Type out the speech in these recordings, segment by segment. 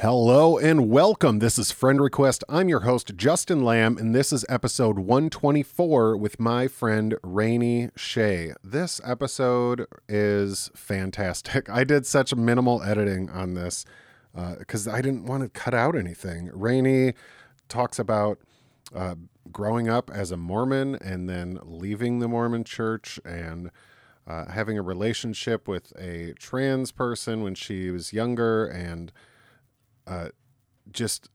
Hello and welcome. This is Friend Request. I'm your host, Justin Lamb, and this is episode 124 with my friend Rainey Shea. This episode is fantastic. I did such minimal editing on this because I didn't want to cut out anything. Rainey talks about uh, growing up as a Mormon and then leaving the Mormon church and uh, having a relationship with a trans person when she was younger and uh, just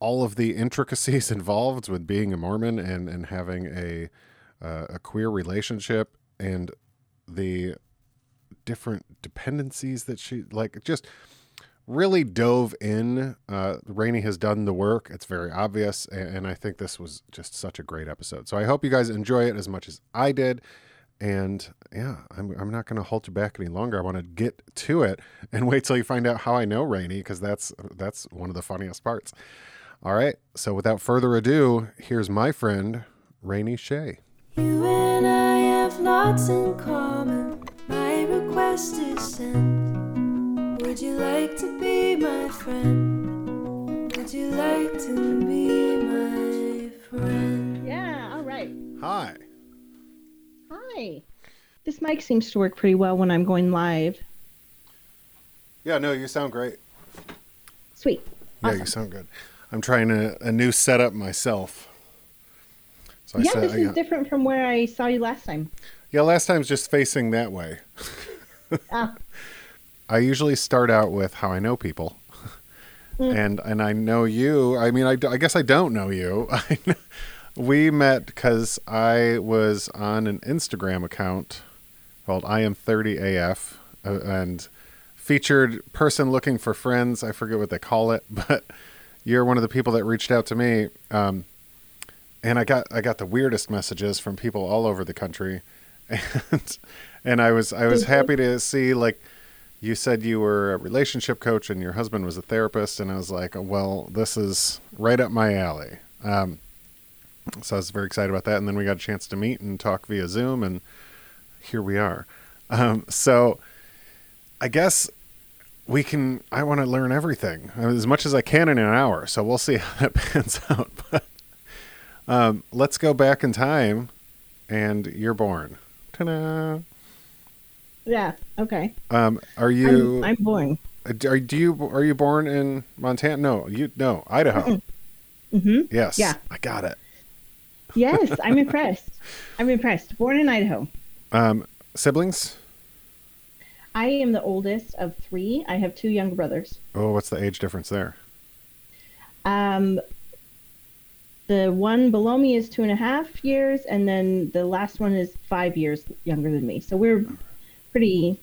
all of the intricacies involved with being a Mormon and and having a uh, a queer relationship and the different dependencies that she like just really dove in. Uh, Rainey has done the work. It's very obvious, and, and I think this was just such a great episode. So I hope you guys enjoy it as much as I did. And yeah, I'm, I'm not going to hold you back any longer. I want to get to it and wait till you find out how I know Rainey because that's that's one of the funniest parts. All right. So without further ado, here's my friend Rainey Shea. You and I have lots in common. My request is sent. Would you like to be my friend? Would you like to be my friend? Yeah, all right. Hi. Hi. This mic seems to work pretty well when I'm going live. Yeah, no, you sound great. Sweet. Yeah, you sound good. I'm trying a, a new setup myself. So I yeah, said, this is got- different from where I saw you last time. yeah, last time's just facing that way. Ah, I usually start out with how I know people. Mm. And and I know you. I mean, I, I guess I don't know you. I we met because I was on an Instagram account called I am 30AF uh, and featured person looking for friends. I forget what they call it, but you're one of the people that reached out to me. Um, and I got I got the weirdest messages from people all over the country, and and I was I was Mhm. happy to see like you said you were a relationship coach and your husband was a therapist, and I was like, well, this is right up my alley. Um, so I was very excited about that, and then we got a chance to meet and talk via Zoom, and here we are. Um, so I guess we can. I want to learn everything as much as I can in an hour. So we'll see how that pans out. But um, let's go back in time, and you're born. Ta-da! yeah, okay. Um, are you? I'm, I'm born. Are do you are you born in Montana? No, you no Idaho. Mm-hmm. Yes. Yeah. I got it. Yes, I'm impressed. I'm impressed. Born in Idaho. Um, siblings? I am the oldest of three. I have two younger brothers. Oh, what's the age difference there? Um, the one below me is two and a half years, and then the last one is five years younger than me. So we're pretty,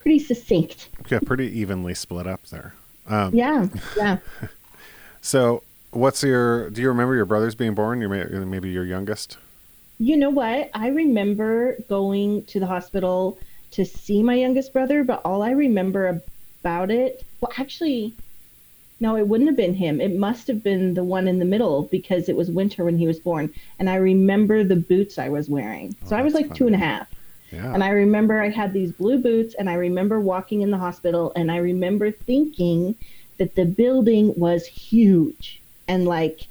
pretty succinct. Yeah, pretty evenly split up there. Um, Yeah, yeah. So, what's your? Do you remember your brothers being born? Your may- maybe your youngest. You know what? I remember going to the hospital to see my youngest brother, but all I remember about it, well, actually, no, it wouldn't have been him. It must have been the one in the middle because it was winter when he was born. And I remember the boots I was wearing. So Oh, I was like two and a funny. half. Yeah. And I remember I had these blue boots, and I remember walking in the hospital, and I remember thinking that the building was huge and like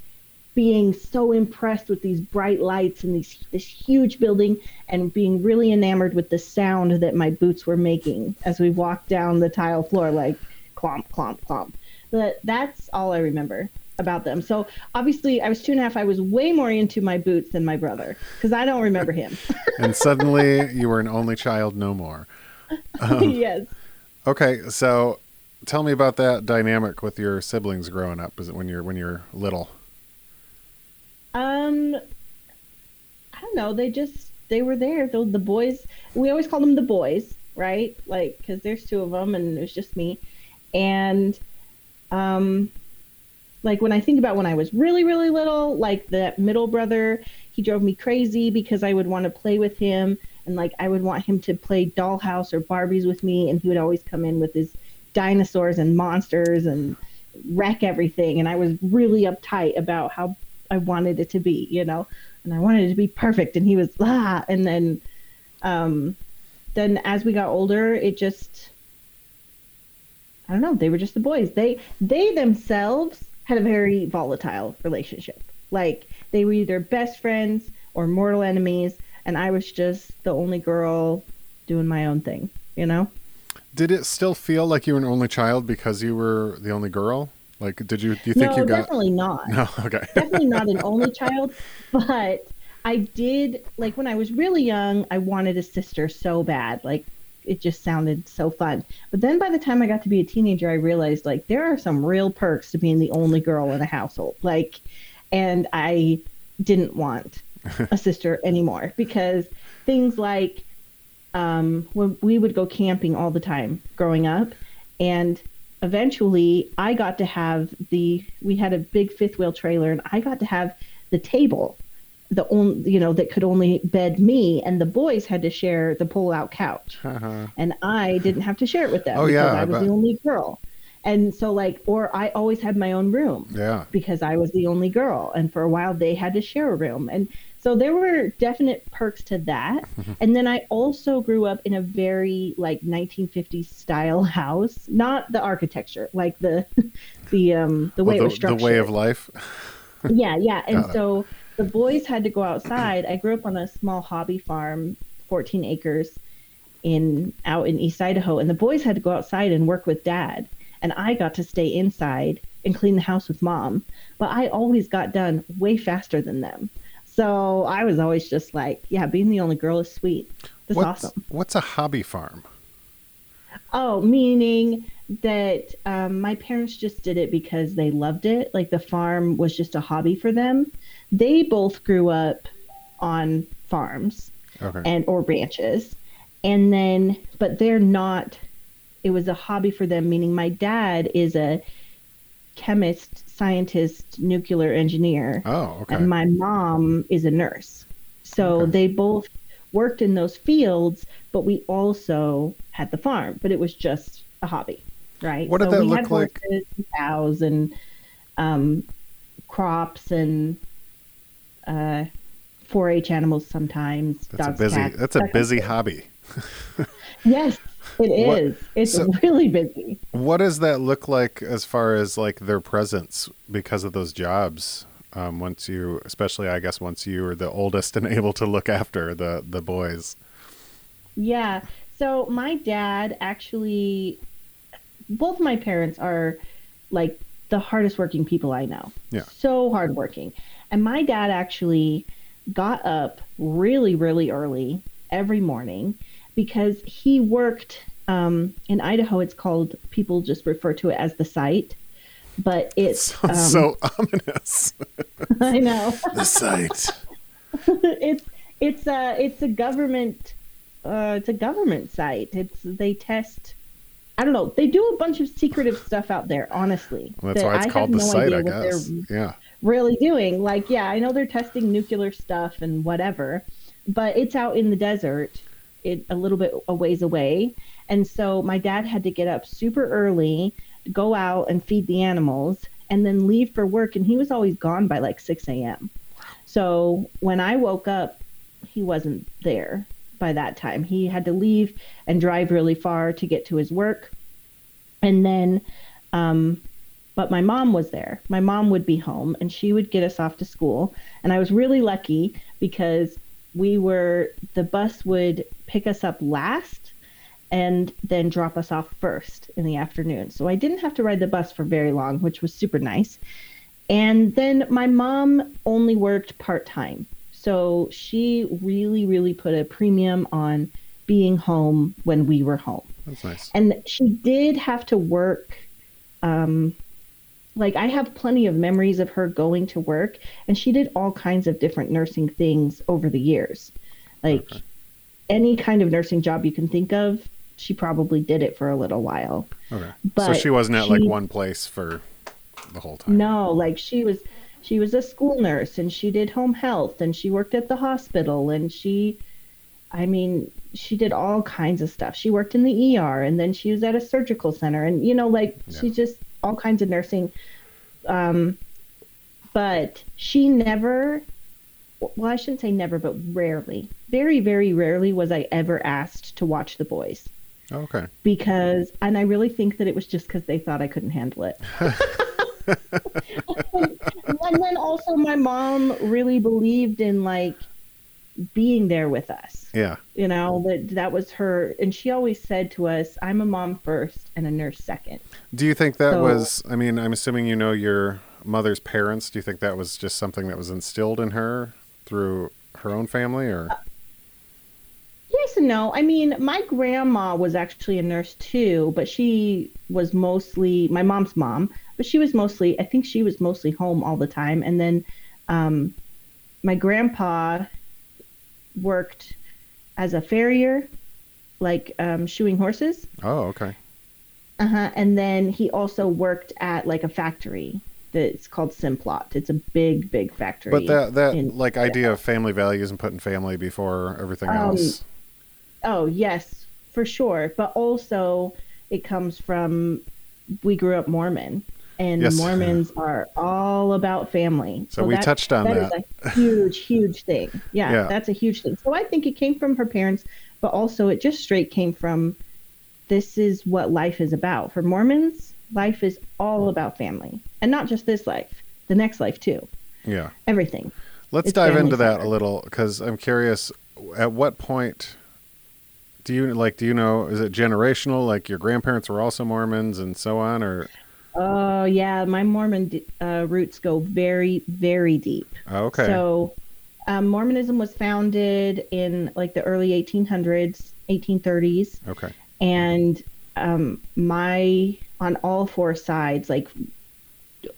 being so impressed with these bright lights and these this huge building and being really enamored with the sound that my boots were making as we walked down the tile floor like clomp clomp clomp. But that's all i remember about them. So obviously i was two and a half i was way more into my boots than my brother because i don't remember him. And suddenly you were an only child no more. Um, yes. Okay, so tell me about that dynamic with your siblings growing up. Is it when you're when you're little? Um, I don't know. They just they were there. The, the boys. We always called them the boys, right? Like because there's two of them, and it was just me. And um, like when I think about when I was really really little, like that middle brother, he drove me crazy because I would want to play with him, and like I would want him to play dollhouse or Barbies with me, and he would always come in with his dinosaurs and monsters and wreck everything. And I was really uptight about how I wanted it to be, you know, and I wanted it to be perfect. And he was ah, and then, um, then as we got older, it just, I don't know, they were just the boys. They they themselves had a very volatile relationship. Like they were either best friends or mortal enemies, and I was just the only girl doing my own thing, you know? Did it still feel like you were an only child because you were the only girl? Like, did you do you think no, you got? No, definitely not. No, okay. definitely not an only child, but I did like when I was really young, I wanted a sister so bad. Like it just sounded so fun. But then by the time I got to be a teenager, I realized like there are some real perks to being the only girl in a household. Like and I didn't want a sister anymore because things like um, when we would go camping all the time growing up, and eventually I got to have the we had a big fifth wheel trailer, and I got to have the table, the only you know that could only bed me, and the boys had to share the pull out couch, Uh-huh. and I didn't have to share it with them Oh, because yeah, I I was bet. the only girl. And so like or I always had my own room Yeah. because I was the only girl. And for a while, they had to share a room. And so there were definite perks to that. and then I also grew up in a very like 1950s style house, not the architecture, like the the um the way Well, it was the, the way of life. yeah, yeah. And Got it. so the boys had to go outside. I grew up on a small hobby farm, 14 acres in out in East Idaho, and the boys had to go outside and work with dad, and I got to stay inside and clean the house with mom. But I always got done way faster than them. So I was always just like, yeah, being the only girl is sweet. That's What's awesome. what's a hobby farm? Oh, meaning that um, my parents just did it because they loved it. Like the farm was just a hobby for them. They both grew up on farms Okay. and or ranches, and then but they're not. It was a hobby for them. Meaning my dad is a chemist, scientist, nuclear engineer oh, okay. and my mom is a nurse. So Okay. they both worked in those fields, but we also had the farm, but it was just a hobby, right? What did so that look like? horses and cows and um, crops and uh, 4-H animals sometimes. that's a busy. cats, That's a that kind of busy hobby. Yes, it What- is. It's so- really busy. What does that look like as far as like their presence because of those jobs? Um, once you, especially I guess once you are the oldest and able to look after the the boys. Yeah. So my dad actually, both my parents are like the hardest working people I know. Yeah. So hardworking. And my dad actually got up really, really early every morning because he worked um, in Idaho. It's called, people just refer to it as the site. But it's, um, so ominous. I know. the site. it's it's a it's a government uh, it's a government site. It's they test. I don't know. They do a bunch of secretive stuff out there. Honestly, Well, that's that why it's I called the no site, I guess. Yeah. really doing. Like, yeah, I know they're testing nuclear stuff and whatever, but it's out in the desert, it a little bit a ways away. And so my dad had to get up super early, go out and feed the animals, and then leave for work. And he was always gone by like 6 a.m. So when I woke up, he wasn't there by that time. He had to leave and drive really far to get to his work. And then, um, but my mom was there. My mom would be home and she would get us off to school. And I was really lucky because we were, the bus would pick us up last and then drop us off first in the afternoon. So I didn't have to ride the bus for very long, which was super nice. And then my mom only worked part time. So she really, really put a premium on being home when we were home. That's nice. And she did have to work. Um, like, I have plenty of memories of her going to work, and she did all kinds of different nursing things over the years. Like, Okay. any kind of nursing job you can think of, she probably did it for a little while. Okay. so she wasn't at like one place for the whole time. No, like she was she was a school nurse and she did home health and she worked at the hospital and she I mean, she did all kinds of stuff. She worked in the ER and then she was at a surgical center and you know like she just all kinds of nursing um but she never well, I shouldn't say never, but rarely, very, very rarely was I ever asked to watch the boys. Okay. because and I really think that it was just because they thought I couldn't handle it. and then also my mom really believed in like being there with us. Yeah. You know, that that was her and she always said to us, I'm a mom first and a nurse second. Do you think that So- was? I mean, I'm assuming you know your mother's parents. Do you think that was just something that was instilled in her through her own family, or? Yes and no. I mean, my grandma was actually a nurse too, but she was mostly my mom's mom, but she was mostly, I think she was mostly home all the time. And then um, my grandpa worked as a farrier, like um, shoeing horses. Oh, okay. Uh-huh. And then he also worked at like a factory that's called Simplot. It's a big, big factory. But that that in- like idea of family values and putting family before everything Um, else. Oh, yes, for sure. But also, it comes from we grew up Mormon, and Yes. Mormons are all about family. So we touched on that. That is a huge, huge thing. Yeah, Yeah. that's a huge thing. So I think it came from her parents, but also it just straight came from this is what life is about. For Mormons, life is all about family, and not just this life, the next life too. Yeah. Everything. Let's It's dive into that a little because I'm curious. At what point do you like? Do you know? Is it generational? Like your grandparents were also Mormons and so on, or Oh yeah, my Mormon uh, roots go very, very deep. oh, okay? So, um, Mormonism was founded in like the early 1800s, 1830s, okay. and um, my on all four sides, like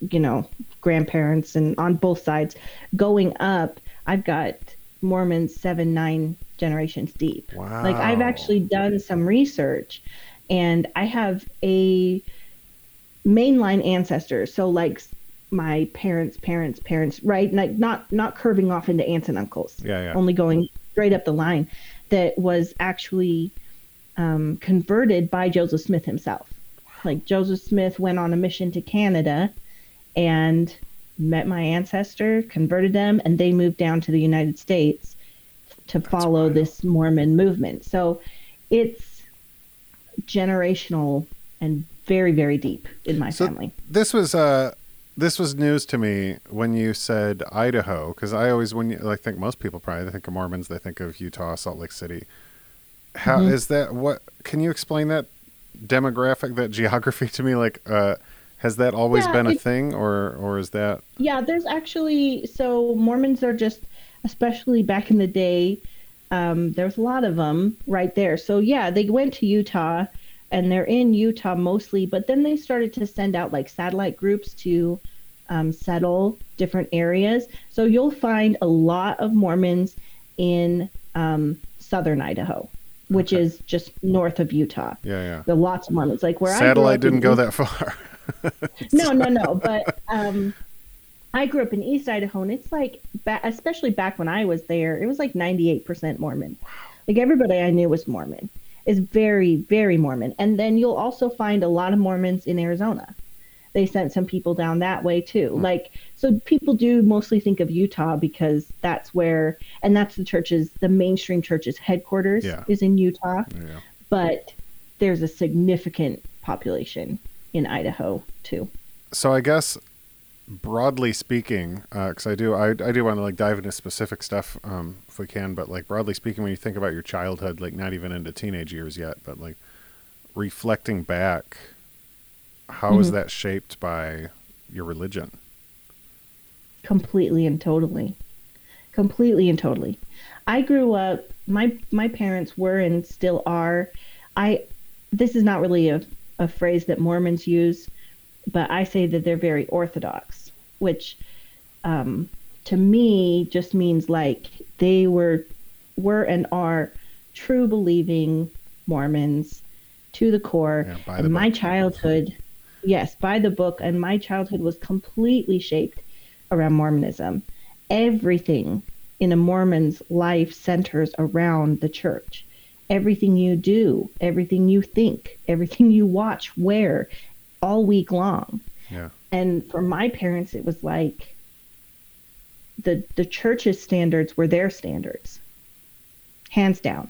you know, grandparents and on both sides, going up, I've got Mormons seven, nine generations deep. Wow. Like I've actually done some research, and I have a mainline ancestor. So like my parents, parents, parents, right? Like not not curving off into aunts and uncles. Yeah, yeah. Only going straight up the line. That was actually um, converted by Joseph Smith himself. Like Joseph Smith went on a mission to Canada and met my ancestor, converted them, and they moved down to the United States to follow wild. this Mormon movement. So it's generational and very, very deep in my So family. this was uh this was news to me when you said Idaho because I always when you I think most people probably think of Mormons they think of Utah Salt Lake City. How is Mm-hmm. that? What can you explain that demographic that geography to me? Like, uh, has that always Yeah, been a it- thing, or or is that Yeah, there's actually so Mormons are just, especially back in the day, um, there's a lot of them right there. So yeah, they went to Utah, and they're in Utah mostly, but then they started to send out like satellite groups to um, settle different areas. So you'll find a lot of Mormons in um, southern Idaho, which Okay. is just north of Utah. yeah yeah? There are lots of Mormons, like where I Satellite up didn't go that far. no, no, no. But um, I grew up in East Idaho, and it's like, especially back when I was there, it was like 98% Mormon. Like everybody I knew was Mormon. Is very, very Mormon. And then you'll also find a lot of Mormons in Arizona. They sent some people down that way too. Hmm. Like, so people do mostly think of Utah because that's where, and that's the church's, the mainstream church's headquarters Yeah. is in Utah yeah. but there's a significant population in Idaho too. So I guess broadly speaking, because I do I, I do want to like dive into specific stuff um, if we can, but like broadly speaking, when you think about your childhood, like not even into teenage years yet, but like reflecting back, how is Mhm. that shaped by your religion? Completely and totally. Completely and totally. I grew up my my parents were and still are I this is not really a, a phrase that Mormons use, but I say that they're very orthodox, which um, to me just means like they were were and are true believing Mormons to the core. Yeah, the and my book. childhood, yes, by the book, and my childhood was completely shaped around Mormonism. Everything in a Mormon's life centers around the church. Everything you do, everything you think, everything you watch, wear, all week long. Yeah. And for my parents, it was like the the church's standards were their standards, hands down.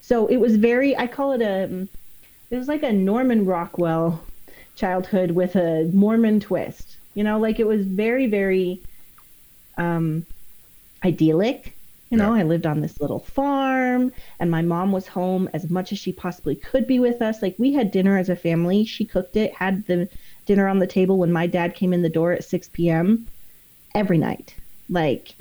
So it was very, I call it a, it was like a Norman Rockwell childhood with a Mormon twist. You know, like it was very, very um, idyllic. You know, Yeah. I lived on this little farm and my mom was home as much as she possibly could be with us. Like we had dinner as a family. She cooked it, had the dinner on the table when my dad came in the door at 6 p.m. every night. Like,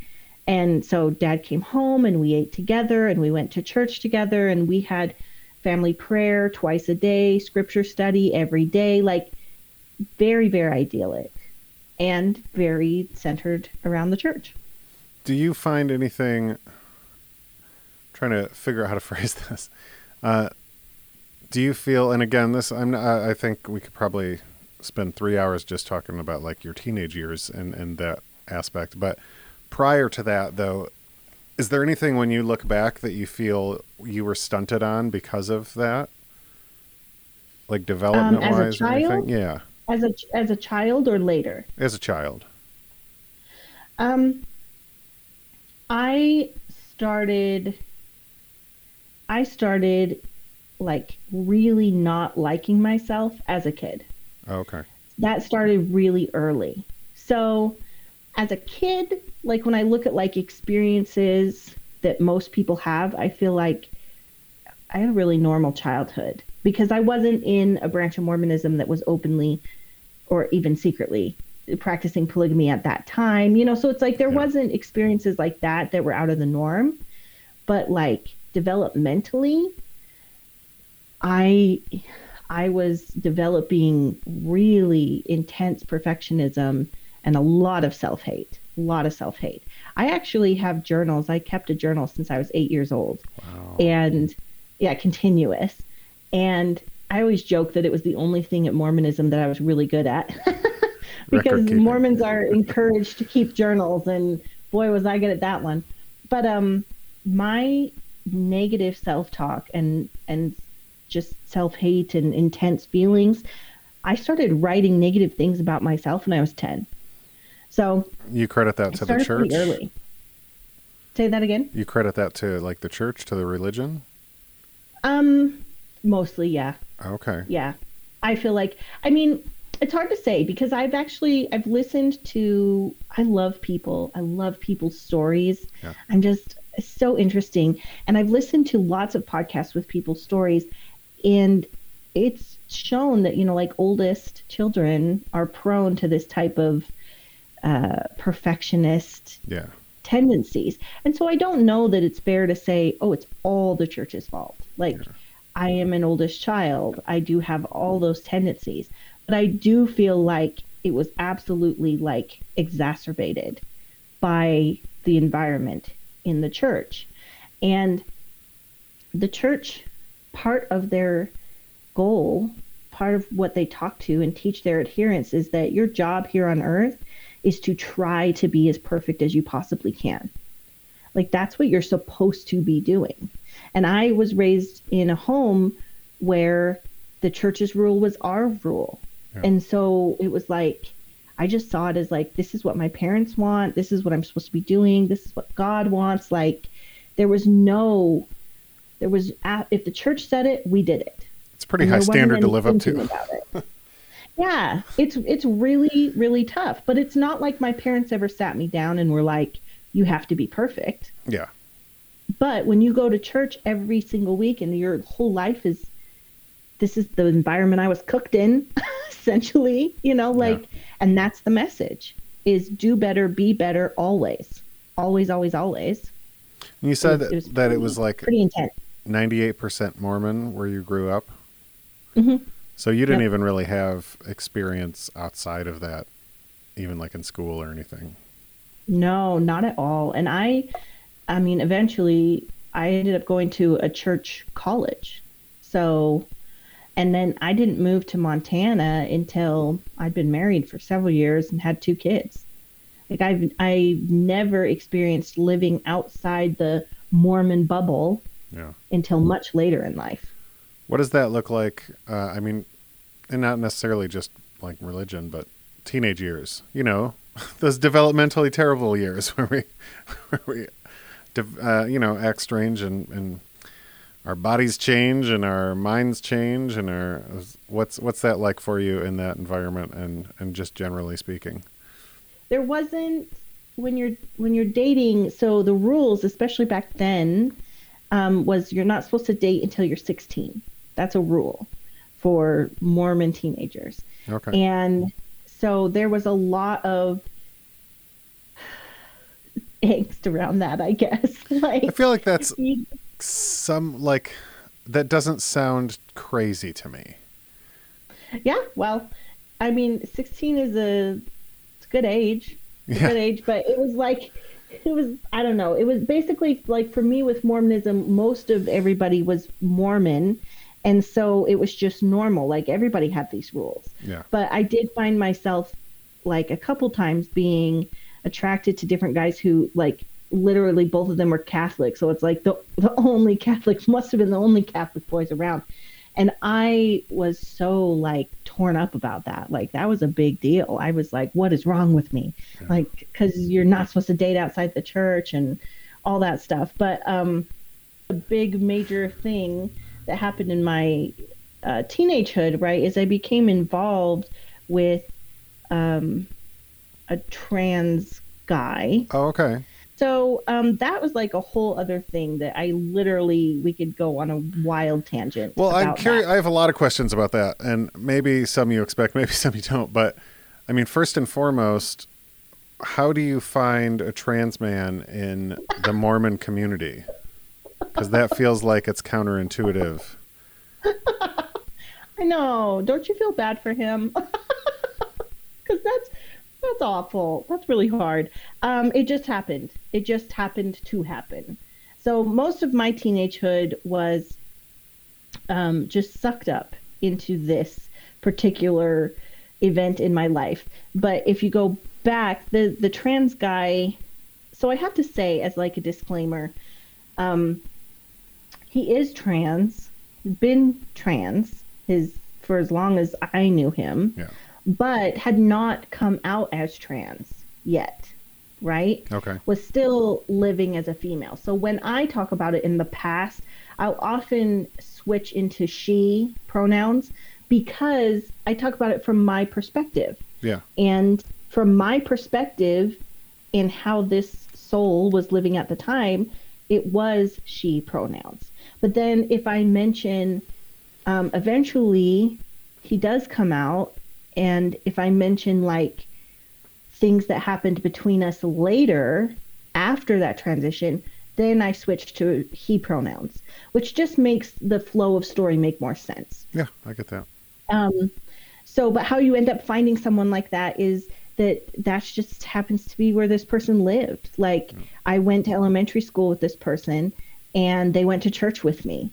and so dad came home and we ate together and we went to church together and we had family prayer twice a day, scripture study every day. Like, very, very idyllic and very centered around the church. Do you find anything? Trying to figure out how to phrase this. Uh, do you feel? And again, this I'm. I think we could probably spend three hours just talking about like your teenage years and and that aspect. But prior to that, though, is there anything when you look back that you feel you were stunted on because of that? Like development wise or anything? Yeah, As a as a child or later? as a child. Um, I started. I started, like, really not liking myself as a kid. Oh, okay. That started really early. So, as a kid, like when I look at like experiences that most people have, I feel like I had a really normal childhood because I wasn't in a branch of Mormonism that was openly or even secretly practicing polygamy at that time. You know, so it's like there Yeah. wasn't experiences like that that were out of the norm, but like developmentally I I was developing really intense perfectionism and a lot of self-hate. A lot of self-hate. I actually have journals. I kept a journal since I was 8 years old Wow. and yeah, continuous. And I always joke that it was the only thing at Mormonism that I was really good at. because Mormons are encouraged to keep journals and boy was I good at that one. But um my negative self-talk and and just self-hate and intense feelings, I started writing negative things about myself when I was 10. So, You credit that to the church. early. Say that again? You credit that to like the church, to the religion. Um mostly, yeah. Okay. yeah i feel like i mean it's hard to say because i've actually i've listened to i love people i love people's stories Yeah. i'm just so interesting and i've listened to lots of podcasts with people's stories and it's shown that you know like oldest children are prone to this type of uh, perfectionist Yeah. tendencies. And so I don't know that it's fair to say, oh, it's all the church's fault. Like, I am an oldest child. I do have all those tendencies. But I do feel like it was absolutely like exacerbated by the environment in the church. And the church, part of their goal, part of what they talk to and teach their adherents is that your job here on earth is to try to be as perfect as you possibly can. Like that's what you're supposed to be doing. And I was raised in a home where the church's rule was our rule. Yeah. And so it was like I just saw it as like this is what my parents want, this is what I'm supposed to be doing, this is what God wants. Like there was no there was if the church said it, we did it. It's pretty And high standard to live up to. it. yeah, it's it's really really tough, but it's not like my parents ever sat me down and were like, "You have to be perfect." Yeah. But when you go to church every single week and your whole life is this is the environment I was cooked in, essentially, you know, like and that's the message is do better, be better always. Always, always, always. You said was- it was that it was like Pretty intense. 98% Mormon where you grew up. Mhm. So you didn't Yep. even really have experience outside of that, even like in school or anything. No, not at all. And I, I mean, eventually I ended up going to a church college. So, and then I didn't move to Montana until I'd been married for several years and had two kids. Like I've, I never experienced living outside the Mormon bubble Yeah. until much later in life. What does that look like? Uh, I mean, and not necessarily just like religion, but teenage years. You know, those developmentally terrible years where we, where we, dev- uh, you know, act strange and and our bodies change and our minds change and our what's what's that like for you in that environment and and just generally speaking there wasn't when you're when you're dating so the rules especially back then um, was you're not supposed to date until you're 16 that's a rule for mormon teenagers okay and so there was a lot of angst around that i guess like i feel like that's some like that doesn't sound crazy to me. Yeah, well, I mean, 16 is a, it's a good age. Yeah. good age, but it was like it was I don't know. It was basically like for me with Mormonism, most of everybody was Mormon, and so it was just normal. Like everybody had these rules. Yeah. But I did find myself like a couple times being attracted to different guys who like literally both of them were Catholic. So it's like the, the only Catholic, must have been the only Catholic boys around. And I was so like torn up about that. Like that was a big deal. I was like, what is wrong with me? Yeah. Like, because you're not supposed to date outside the church and all that stuff. But um, a big major thing that happened in my uh, teenagehood, right, is I became involved with um, a trans guy. Oh, okay. So um, that was like a whole other thing that I literally we could go on a wild tangent. Well, I'm curious. That. I have a lot of questions about that, and maybe some you expect, maybe some you don't. But I mean, first and foremost, how do you find a trans man in the Mormon community? Because that feels like it's counterintuitive. I know. Don't you feel bad for him? Because that's that's awful. That's really hard. Um, it just happened. It just happened to happen. So most of my teenagehood was um, just sucked up into this particular event in my life. But if you go back, the the trans guy. So I have to say, as like a disclaimer, um, he is trans. Been trans his for as long as I knew him. Yeah but had not come out as trans yet, right? Okay. Was still living as a female. So when I talk about it in the past, I'll often switch into she pronouns because I talk about it from my perspective. Yeah. And from my perspective and how this soul was living at the time, it was she pronouns. But then if I mention um, eventually he does come out and if I mention like things that happened between us later after that transition, then I switch to he pronouns, which just makes the flow of story make more sense. Yeah, I get that. Um, so, but how you end up finding someone like that is that that's just happens to be where this person lived. Like, yeah. I went to elementary school with this person, and they went to church with me,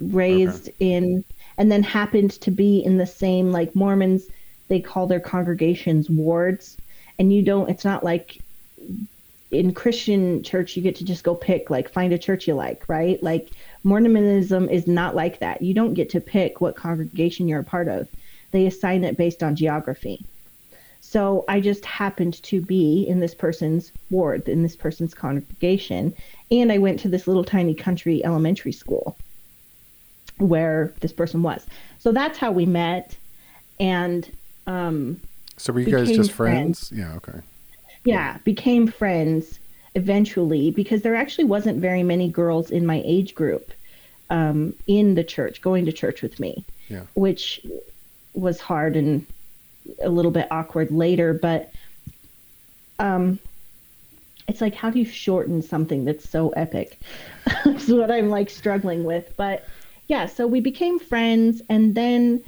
raised okay. in, and then happened to be in the same like Mormons they call their congregations wards. And you don't it's not like in christian church you get to just go pick like find a church you like right? Like mormonism is not like that. You don't get to pick what congregation you're a part of. They assign it based on geography. So i just happened to be in this person's ward in this person's congregation and i went to this little tiny country elementary school where this person was. So that's how we met. And um, so were you guys just friends? friends? Yeah, okay. Yeah, became friends eventually because there actually wasn't very many girls in my age group um, in the church going to church with me, yeah. which was hard and a little bit awkward later. But um, it's like, how do you shorten something that's so epic? that's what I'm like struggling with. But yeah, so we became friends, and then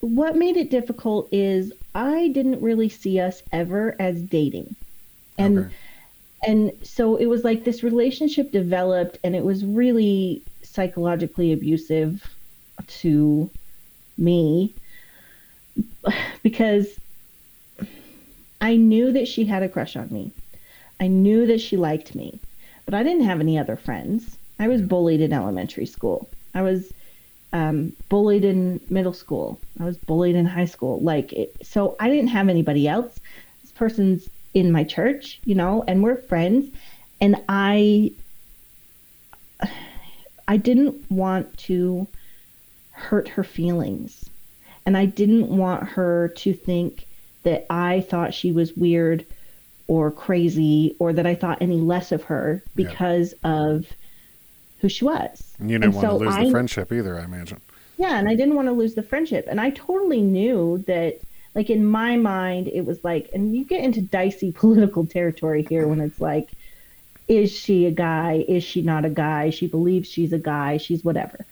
what made it difficult is I didn't really see us ever as dating. And okay. and so it was like this relationship developed and it was really psychologically abusive to me because I knew that she had a crush on me. I knew that she liked me, but I didn't have any other friends. I was bullied in elementary school. I was um, bullied in middle school. I was bullied in high school. Like, it, so I didn't have anybody else. This person's in my church, you know, and we're friends. And I, I didn't want to hurt her feelings. And I didn't want her to think that I thought she was weird or crazy or that I thought any less of her because yeah. of who she was. And you didn't and want so to lose I, the friendship either, I imagine. Yeah, and I didn't want to lose the friendship. And I totally knew that like in my mind it was like and you get into dicey political territory here when it's like is she a guy? Is she not a guy? She believes she's a guy. She's whatever.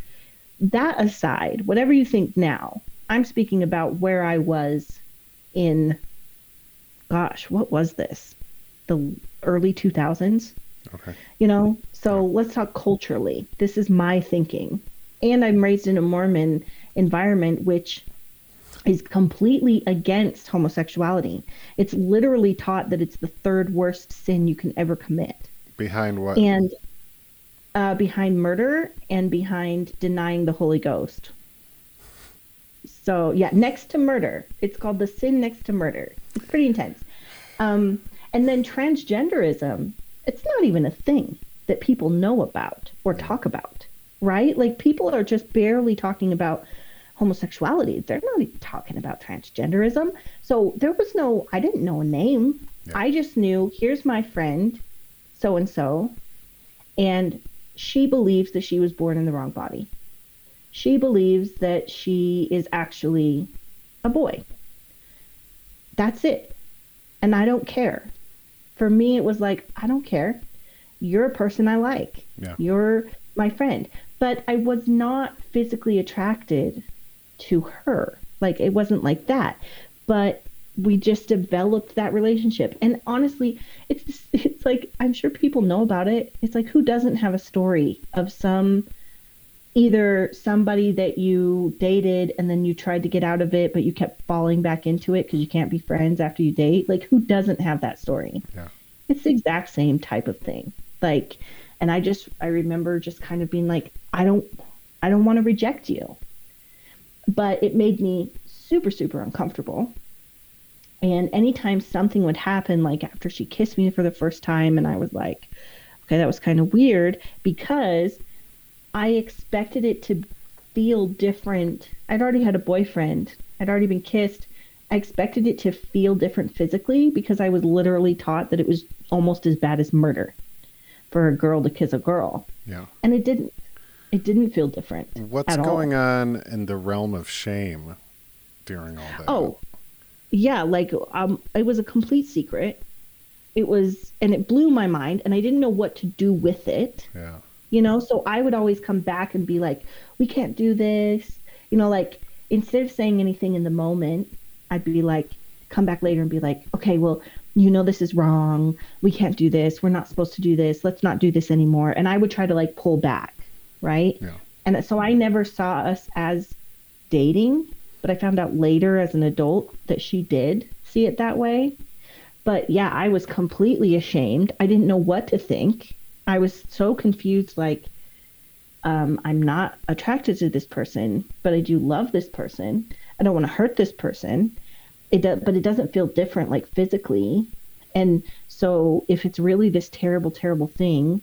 That aside, whatever you think now, I'm speaking about where I was in, gosh, what was this? The early 2000s. Okay. You know, so let's talk culturally. This is my thinking. And I'm raised in a Mormon environment, which is completely against homosexuality. It's literally taught that it's the third worst sin you can ever commit. Behind what? And uh, behind murder and behind denying the Holy Ghost. So yeah, next to murder, it's called the sin next to murder. It's pretty intense. Um, and then transgenderism, it's not even a thing that people know about or talk about, right? Like people are just barely talking about homosexuality. They're not even talking about transgenderism. So there was no, I didn't know a name. Yeah. I just knew here's my friend so and so, and she believes that she was born in the wrong body. She believes that she is actually a boy. That's it. And I don't care. For me, it was like, I don't care. You're a person I like. Yeah. You're my friend. But I was not physically attracted to her. Like, it wasn't like that. But we just developed that relationship. And honestly, it's it's like I'm sure people know about it. It's like who doesn't have a story of some either somebody that you dated and then you tried to get out of it but you kept falling back into it because you can't be friends after you date. Like who doesn't have that story? Yeah. It's the exact same type of thing. Like and I just I remember just kind of being like I don't I don't want to reject you. But it made me super super uncomfortable and anytime something would happen, like after she kissed me for the first time, and I was like, okay, that was kind of weird because I expected it to feel different. I'd already had a boyfriend, I'd already been kissed. I expected it to feel different physically because I was literally taught that it was almost as bad as murder for a girl to kiss a girl. Yeah. And it didn't. It didn't feel different. What's going all. on in the realm of shame during all that? Oh, yeah, like um, it was a complete secret. It was, and it blew my mind, and I didn't know what to do with it. Yeah. You know, so I would always come back and be like, "We can't do this." You know, like instead of saying anything in the moment, I'd be like, come back later and be like, "Okay, well, you know this is wrong. We can't do this. We're not supposed to do this. Let's not do this anymore." And I would try to like pull back, right? Yeah. And so I never saw us as dating but I found out later as an adult that she did see it that way. But yeah, I was completely ashamed. I didn't know what to think. I was so confused like um, I'm not attracted to this person, but I do love this person. I don't want to hurt this person. It does, but it doesn't feel different like physically. And so if it's really this terrible, terrible thing,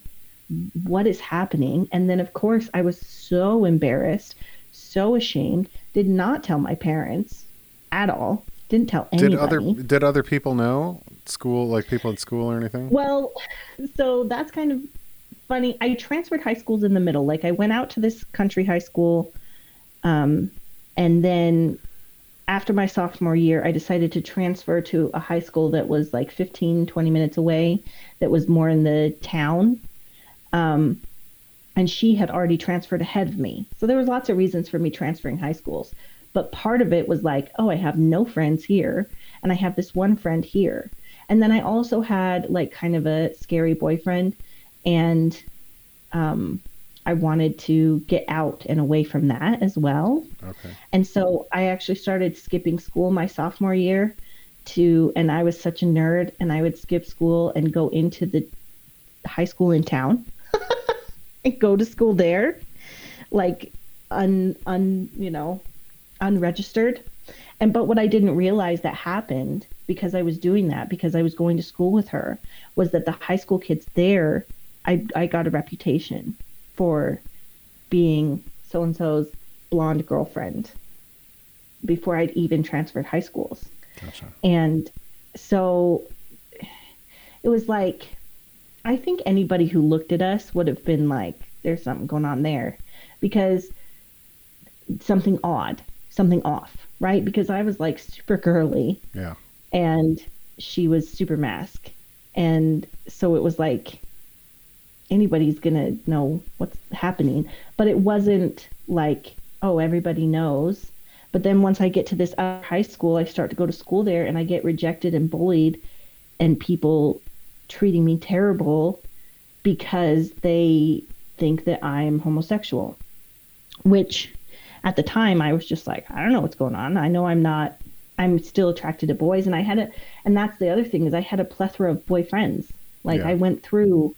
what is happening? And then of course I was so embarrassed, so ashamed did not tell my parents at all. Didn't tell anybody. Did other did other people know? School, like people in school or anything? Well, so that's kind of funny. I transferred high schools in the middle. Like I went out to this country high school, um, and then after my sophomore year, I decided to transfer to a high school that was like 15, 20 minutes away, that was more in the town. Um, and she had already transferred ahead of me. So there was lots of reasons for me transferring high schools. But part of it was like, oh, I have no friends here and I have this one friend here. And then I also had like kind of a scary boyfriend and um I wanted to get out and away from that as well. Okay. And so I actually started skipping school my sophomore year to and I was such a nerd and I would skip school and go into the high school in town and go to school there, like un un you know unregistered. And but what I didn't realize that happened because I was doing that because I was going to school with her was that the high school kids there, I I got a reputation for being so and so's blonde girlfriend before I'd even transferred high schools. Gotcha. And so it was like, I think anybody who looked at us would have been like, there's something going on there because something odd, something off, right? Because I was like super girly Yeah. And she was super mask. And so it was like anybody's to know what's happening. But it wasn't like, oh, everybody knows. But then once I get to this high school, I start to go to school there and I get rejected and bullied and people treating me terrible because they think that I'm homosexual. Which at the time I was just like, I don't know what's going on. I know I'm not I'm still attracted to boys and I had a and that's the other thing is I had a plethora of boyfriends. Like Yeah. I went through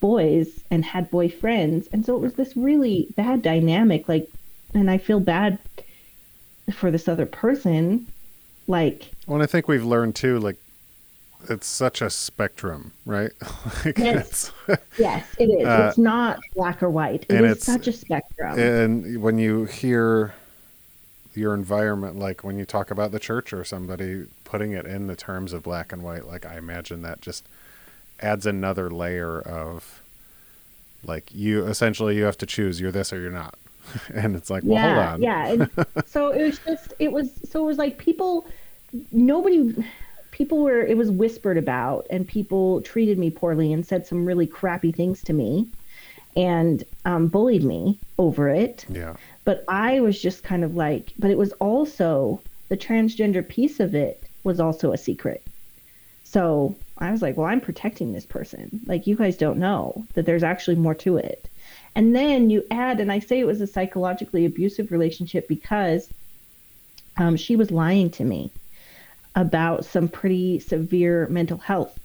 boys and had boyfriends and so it was this really bad dynamic like and I feel bad for this other person like Well, and I think we've learned too, like, it's such a spectrum, right? like Yes. yes it is Uh, it's not black or white It and is it's- such a spectrum and when you hear your environment, like when you talk about the church or somebody putting it in the terms of black and white, like I imagine that just adds another layer of like you essentially you have to choose you're this or you're not. and it's like, well, hold yeah, on. Yeah, and so it was just it was so it was like people nobody people were it was whispered about and people treated me poorly and said some really crappy things to me and um, bullied me over it. Yeah. But I was just kind of like but it was also the transgender piece of it was also a secret. So I was like, well, I'm protecting this person. Like, you guys don't know that there's actually more to it. And then you add, and I say it was a psychologically abusive relationship because um, she was lying to me about some pretty severe mental health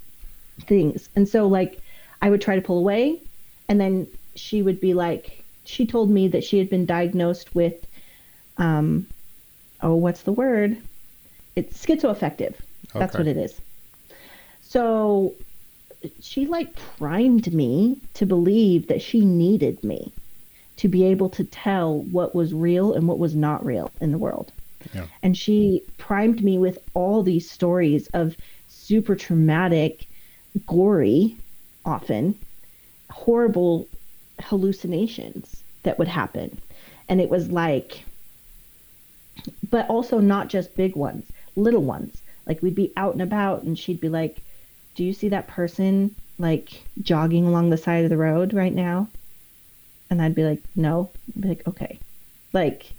things. And so, like, I would try to pull away, and then she would be like, she told me that she had been diagnosed with, um, oh, what's the word? It's schizoaffective. That's what it is. So she like primed me to believe that she needed me to be able to tell what was real and what was not real in the world. Yeah. And she primed me with all these stories of super traumatic, gory, often horrible hallucinations that would happen. And it was like, but also not just big ones, little ones. Like we'd be out and about and she'd be like, Do you see that person like jogging along the side of the road right now? And I'd be like, No. I'd be like, Okay. Like,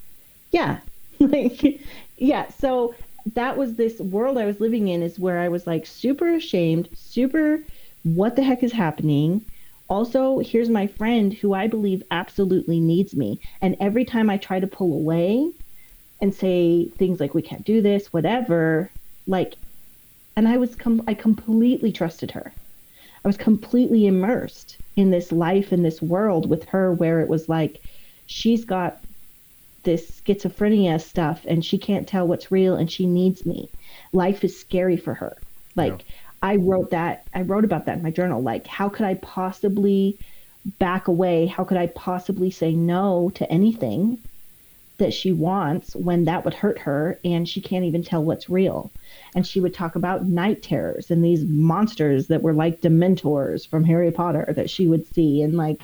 yeah. like, yeah. So that was this world I was living in is where I was like super ashamed, super, what the heck is happening? Also, here's my friend who I believe absolutely needs me. And every time I try to pull away and say things like, we can't do this, whatever, like, and I was, com- I completely trusted her. I was completely immersed in this life, in this world with her, where it was like, she's got this schizophrenia stuff and she can't tell what's real and she needs me. Life is scary for her. Like, Yeah. I wrote that, I wrote about that in my journal. Like, how could I possibly back away? How could I possibly say no to anything that she wants when that would hurt her and she can't even tell what's real? And she would talk about night terrors and these monsters that were like dementors from Harry Potter that she would see and like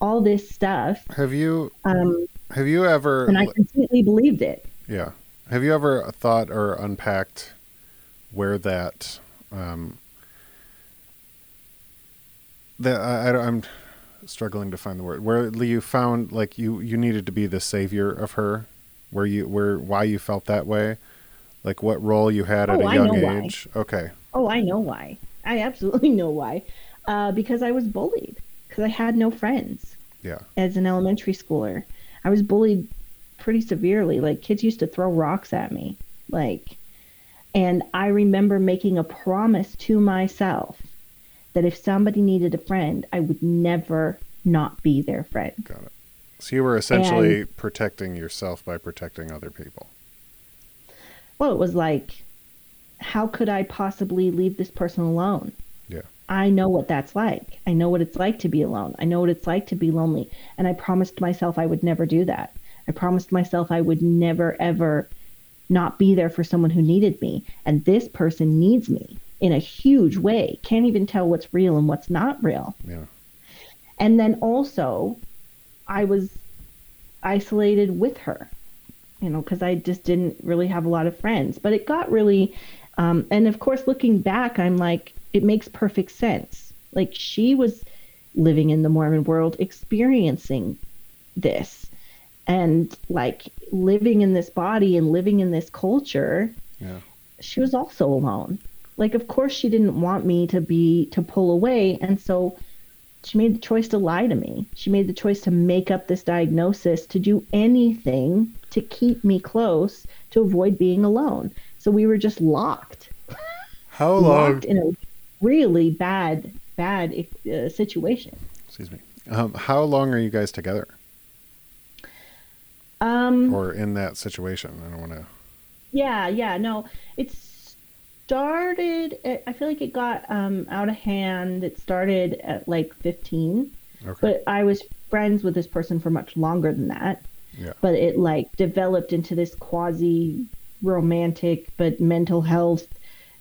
all this stuff. Have you Um, have you ever and I completely believed it. Yeah. Have you ever thought or unpacked where that um, that I, I, am struggling to find the word where you found like you you needed to be the savior of her, where you where why you felt that way, like what role you had at Oh, a I young know why. age. Okay. Oh, I know why. I absolutely know why. Uh, because I was bullied. Because I had no friends Yeah. as an elementary schooler. I was bullied pretty severely. Like kids used to throw rocks at me. Like, and I remember making a promise to myself that if somebody needed a friend, I would never not be their friend. Got it. So you were essentially protecting yourself by protecting other people. Well, it was like, how could I possibly leave this person alone? Yeah. I know what that's like. I know what it's like to be alone. I know what it's like to be lonely. And I promised myself I would never do that. I promised myself I would never, ever not be there for someone who needed me. And this person needs me in a huge way. Can't even tell what's real and what's not real. Yeah. And then also, I was isolated with her, you know, because I just didn't really have a lot of friends. But it got really, um, and of course, looking back, I'm like, it makes perfect sense. Like she was living in the Mormon world, experiencing this, and like living in this body and living in this culture. Yeah. She was also alone. Like, of course, she didn't want me to be to pull away, and so she made the choice to lie to me. She made the choice to make up this diagnosis, to do anything to keep me close, to avoid being alone. So we were just locked, How long? locked in a really bad, bad uh, situation. Excuse me. Um, how long are you guys together, Um, or in that situation? I don't want to. Yeah, yeah, no, it started. I feel like it got um, out of hand. It started at like 15, Okay. but I was friends with this person for much longer than that. yeah. But it like developed into this quasi romantic but mental health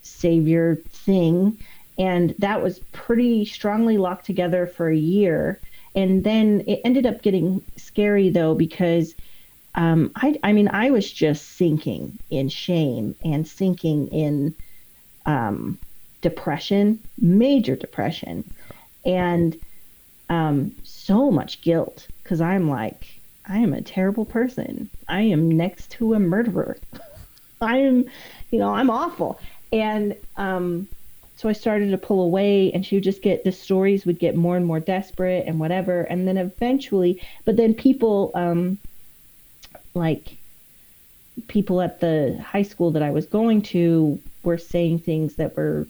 savior thing, and that was pretty strongly locked together for a year. And then it ended up getting scary though because um, I, I mean, I was just sinking in shame and sinking in um, depression, major depression, and um, so much guilt because I'm like, I am a terrible person. I am next to a murderer. I am, you know, I'm awful. And um, so I started to pull away, and she would just get the stories would get more and more desperate and whatever. And then eventually, but then people, um, like people at the high school that I was going to were saying things that were,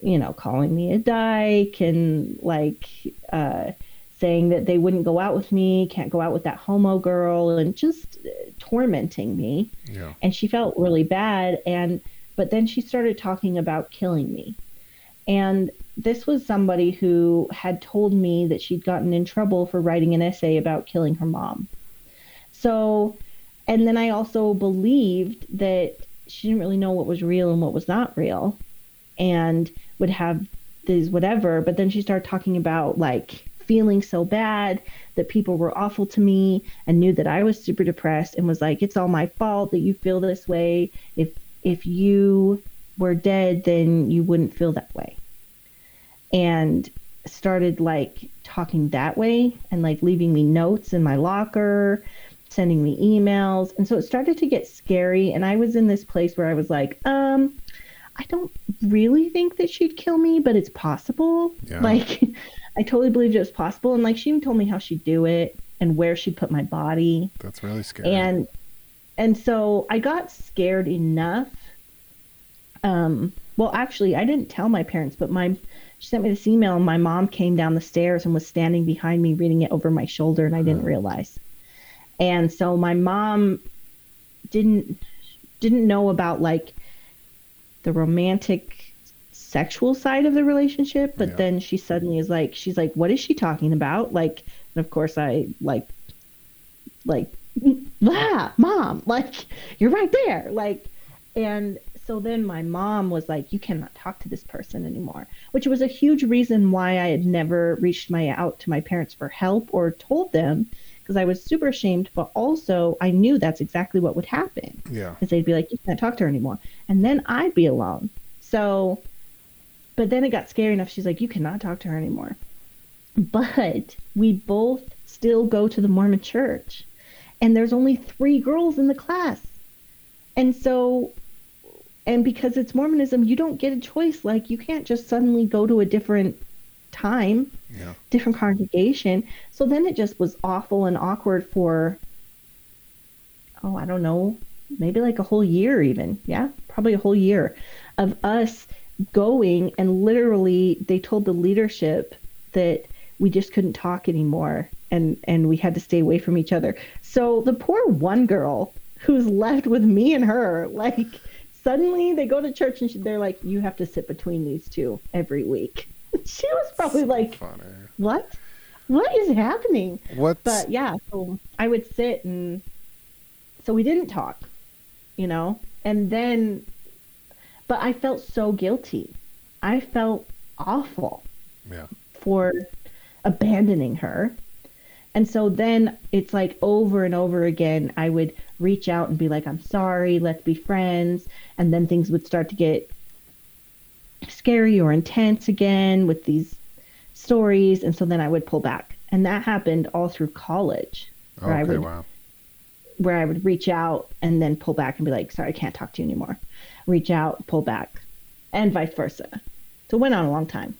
you know, calling me a dyke and like uh, saying that they wouldn't go out with me, can't go out with that homo girl, and just uh, tormenting me. Yeah. And she felt really bad. And but then she started talking about killing me. And this was somebody who had told me that she'd gotten in trouble for writing an essay about killing her mom. So, and then I also believed that she didn't really know what was real and what was not real and would have these whatever. But then she started talking about like feeling so bad that people were awful to me and knew that I was super depressed and was like, it's all my fault that you feel this way. If, if you were dead, then you wouldn't feel that way. And started like talking that way and like leaving me notes in my locker sending me emails. And so it started to get scary. And I was in this place where I was like, um, I don't really think that she'd kill me, but it's possible. Yeah. Like, I totally believed it was possible. And like, she even told me how she'd do it and where she'd put my body. That's really scary. And, and so I got scared enough. Um, well, actually, I didn't tell my parents, but my, she sent me this email and my mom came down the stairs and was standing behind me reading it over my shoulder and I didn't realize. And so my mom didn't didn't know about like the romantic sexual side of the relationship, but Yeah. then she suddenly is like she's like what is she talking about? Like and of course I like like ah, mom, like you're right there. Like and so then my mom was like you cannot talk to this person anymore, which was a huge reason why I had never reached my out to my parents for help or told them because I was super ashamed, but also I knew that's exactly what would happen. yeah. Because they'd be like, you can't talk to her anymore. And then I'd be alone. So, but then it got scary enough. She's like, you cannot talk to her anymore. But we both still go to the Mormon church. And there's only three girls in the class. And so, and because it's Mormonism, you don't get a choice. Like, you can't just suddenly go to a different time Yeah. different congregation. So then it just was awful and awkward for, oh, I don't know, maybe like a whole year, even. Yeah, probably a whole year of us going and literally they told the leadership that we just couldn't talk anymore and and we had to stay away from each other. So the poor one girl who's left with me and her like suddenly they go to church and she, they're like, you have to sit between these two every week. she was probably like, Funny. what? What is happening? What's But yeah, so I would sit and so we didn't talk, you know? And then, but I felt so guilty. I felt awful yeah. for abandoning her. And so then it's like over and over again, I would reach out and be like, I'm sorry, let's be friends. And then things would start to get scary or intense again with these stories. And so then I would pull back. And that happened all through college, where I Okay, would wow. where I would reach out and then pull back and be like, sorry, I can't talk to you anymore. Reach out, pull back, and vice versa. So it went on a long time.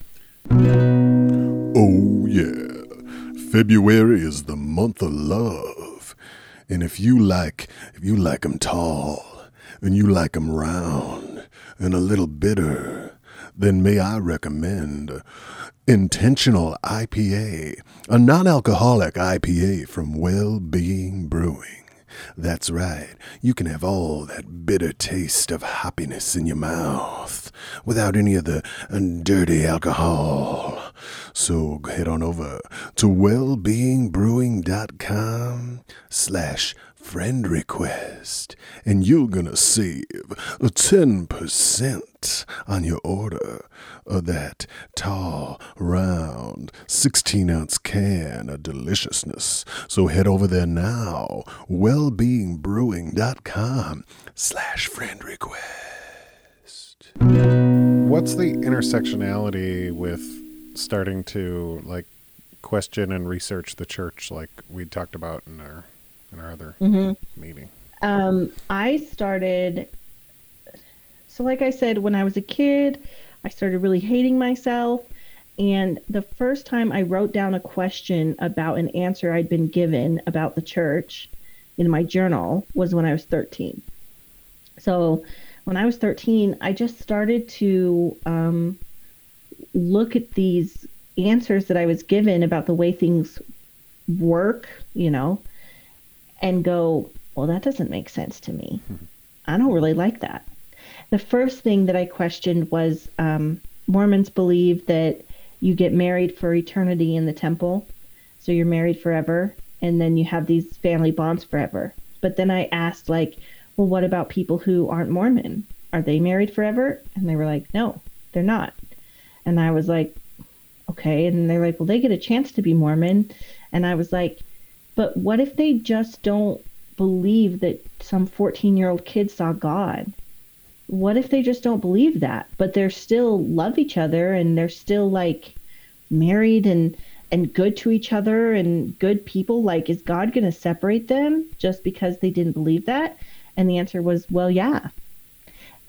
Oh, yeah. February is the month of love. And if you like, if you like like 'em tall, and you like like 'em round, and a little bitter, then may I recommend Intentional IPA, a non alcoholic IPA from Well Being Brewing. That's right, you can have all that bitter taste of happiness in your mouth without any of the dirty alcohol. So head on over to wellbeingbrewing.com slash friend request and you're gonna save 10% on your order of that tall, round, 16 ounce can of deliciousness. So head over there now, wellbeingbrewing.com slash friend request. What's the intersectionality with starting to like question and research the church like we talked about in our in our other meeting? Um, I started, so like I said, when I was a kid, I started really hating myself. And the first time I wrote down a question about an answer I'd been given about the church in my journal was when I was 13. So when I was 13, I just started to um, look at these answers that I was given about the way things work, you know, and go, well, that doesn't make sense to me. I don't really like that. The first thing that I questioned was um, Mormons believe that you get married for eternity in the temple. So you're married forever, and then you have these family bonds forever. But then I asked, like, well, what about people who aren't Mormon? Are they married forever? And they were like, no, they're not. And I was like, okay. And they're like, well, they get a chance to be Mormon. And I was like, but what if they just don't believe that some 14 year old kid saw God? What if they just don't believe that, but they're still love each other and they're still like married and and good to each other and good people? Like, is God going to separate them just because they didn't believe that? And the answer was, well, yeah.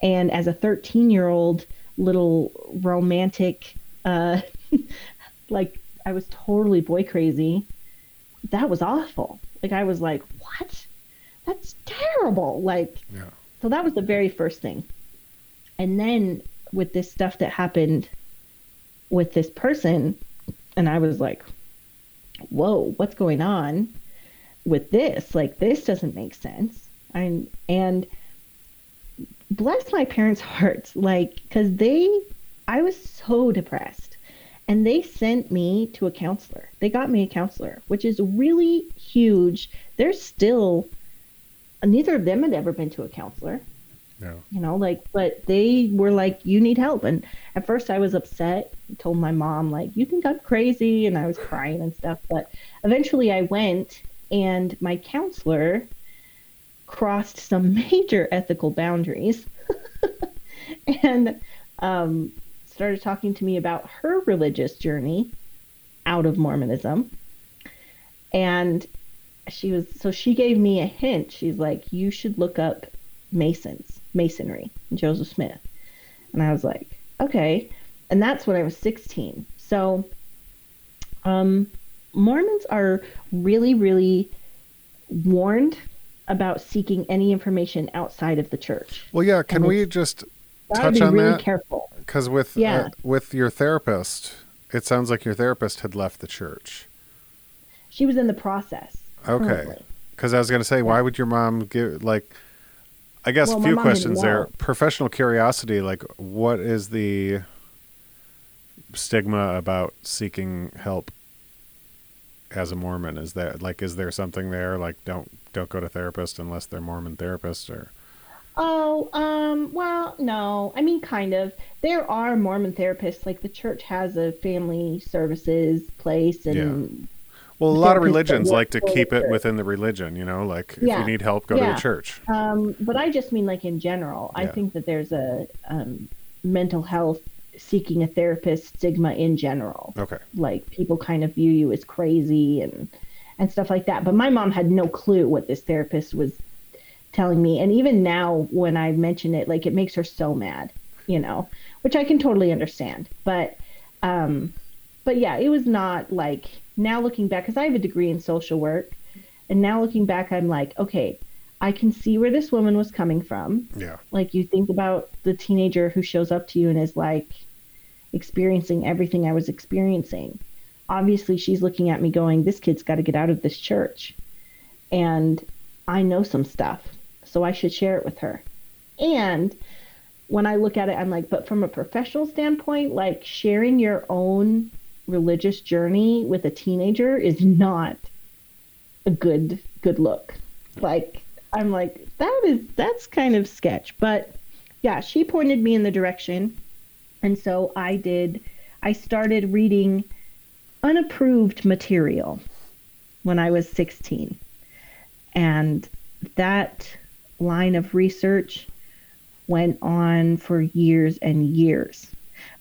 And as a 13 year old little romantic, uh, like I was totally boy crazy. That was awful. Like I was like, what? That's terrible. Like, Yeah. so that was the very first thing. And then with this stuff that happened with this person, and I was like, whoa, what's going on with this? Like, this doesn't make sense. And, and bless my parents' hearts, like, because they, I was so depressed. And they sent me to a counselor. They got me a counselor, which is really huge. They're still, neither of them had ever been to a counselor No. you know like but they were like you need help and at first i was upset I told my mom like you think i'm crazy and i was crying and stuff but eventually i went and my counselor crossed some major ethical boundaries and um, started talking to me about her religious journey out of mormonism. And she was so she gave me a hint. She's like you should look up masons masonry joseph smith. And i was like okay. And that's when i was 16 so um mormons are really really warned about seeking any information outside of the church. Well, yeah. Can we just touch be on really that? careful Because with Yeah. uh, with your therapist, it sounds like your therapist had left the church. she was in the process Okay. Because I was going to say, why would your mom give like? I guess Well, a few questions there. Professional curiosity, like what is the stigma about seeking help as a Mormon? Is that like is there something there like don't don't go to therapist unless they're Mormon therapists or Oh, um, well, no. I mean, kind of. There are Mormon therapists. Like the church has a family services place, and well, a lot of religions like to keep it church. within the religion, you know, like if you need help, go to the church. um, but I just mean like in general. I think that there's a um, mental health seeking a therapist stigma in general. Okay. Like people kind of view you as crazy and and stuff like that. But my mom had no clue what this therapist was telling me, and even now when I mention it, like it makes her so mad, you know, which I can totally understand. But um, but yeah, it was not like now looking back because I have a degree in social work, and now looking back, I'm like, okay, I can see where this woman was coming from. Yeah. Like you think about the teenager who shows up to you and is like experiencing everything I was experiencing. Obviously, she's looking at me going, this kid's got to get out of this church. And I know some stuff, so I should share it with her. And when I look at it, I'm like, but from a professional standpoint, like sharing your own religious journey with a teenager is not a good good look. Like I'm like that is that's kind of sketch, but yeah, she pointed me in the direction, and so I did. I started reading unapproved material when I was 16, and that line of research went on for years and years.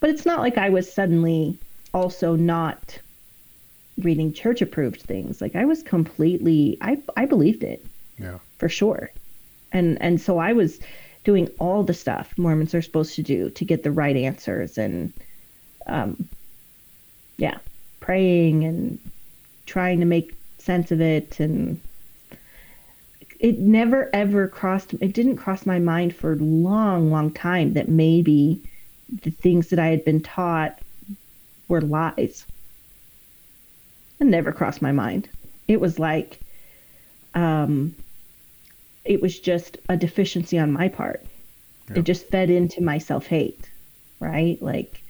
But it's not like I was suddenly also not reading church approved things. Like I was completely I I believed it Yeah. for sure. And and so I was doing all the stuff Mormons are supposed to do to get the right answers and um yeah, praying and trying to make sense of it and it never ever crossed it didn't cross my mind for a long long time that maybe the things that I had been taught were lies. It never crossed my mind. It was like um it was just a deficiency on my part. Yeah. It just fed into my self-hate, right? Like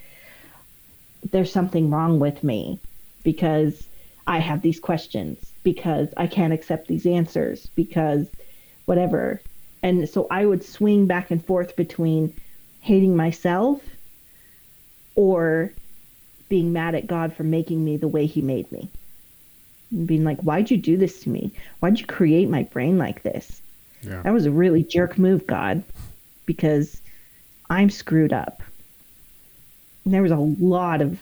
there's something wrong with me because I have these questions, because I can't accept these answers, because whatever. And so I would swing back and forth between hating myself or being mad at God for making me the way he made me. And being like, why'd you do this to me? Why'd you create my brain like this? Yeah. That was a really jerk move, God, because I'm screwed up. And there was a lot of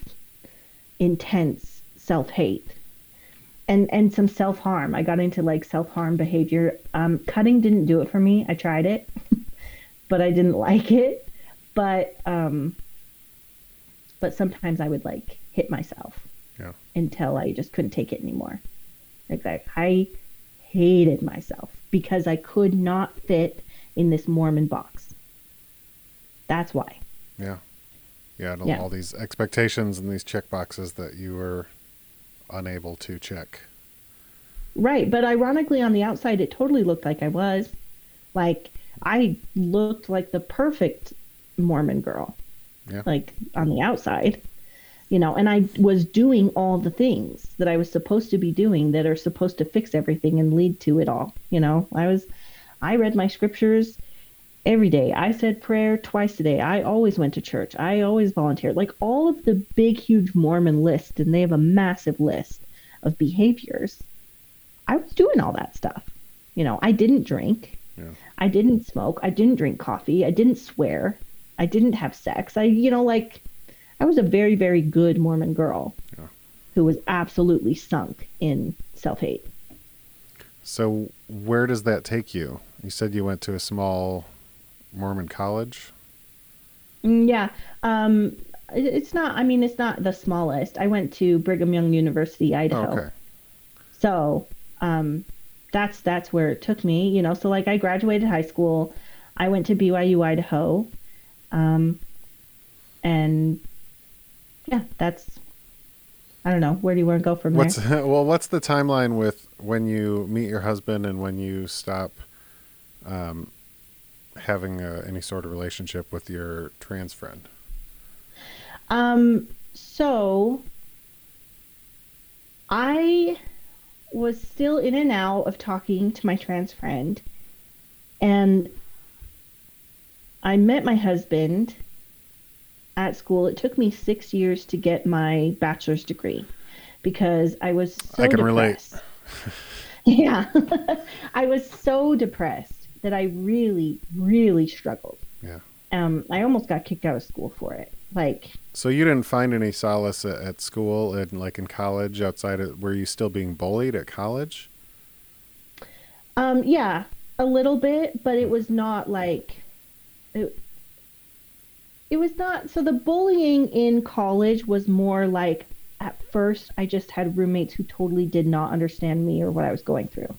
intense self hate and and some self harm. I got into like self harm behavior. Um, cutting didn't do it for me. I tried it, but I didn't like it. But um, but sometimes I would like hit myself Yeah. until I just couldn't take it anymore. Like I, I hated myself because I could not fit in this Mormon box. That's why. Yeah. Yeah, and Yeah. all these expectations and these check boxes that you were unable to check. Right, but ironically on the outside it totally looked like I was. Like I looked like the perfect Mormon girl. Yeah. Like on the outside. You know, and I was doing all the things that I was supposed to be doing that are supposed to fix everything and lead to it all. You know, I was I read my scriptures every day. I said prayer twice a day. I always went to church. I always volunteered. Like all of the big huge Mormon list and they have a massive list of behaviors. I was doing all that stuff. You know, I didn't drink. Yeah. I didn't smoke. I didn't drink coffee. I didn't swear. I didn't have sex. I, you know, like, I was a very, very good Mormon girl Yeah. who was absolutely sunk in self hate. So where does that take you? You said you went to a small Mormon college. Mm, Yeah. Um, it's not, I mean, it's not the smallest. I went to Brigham Young University, Oh, Idaho. okay. So, um, that's that's where it took me, you know. So like I graduated high school, I went to BYU Idaho, um, and yeah, that's I don't know. Where do you want to go from What's there? well? What's the timeline with when you meet your husband and when you stop um, having uh, any sort of relationship with your trans friend? Um, so I was still in and out of talking to my trans friend, and I met my husband at school. It took me six years to get my bachelor's degree because I was so I can relate. depressed. yeah, I was so depressed that I really, really struggled. Yeah. Um, I almost got kicked out of school for it. Like, So you didn't find any solace at, at school and like in college outside of were you still being bullied at college? Um, yeah, a little bit, but it was not like it, it was not so the bullying in college was more like at first I just had roommates who totally did not understand me or what I was going through.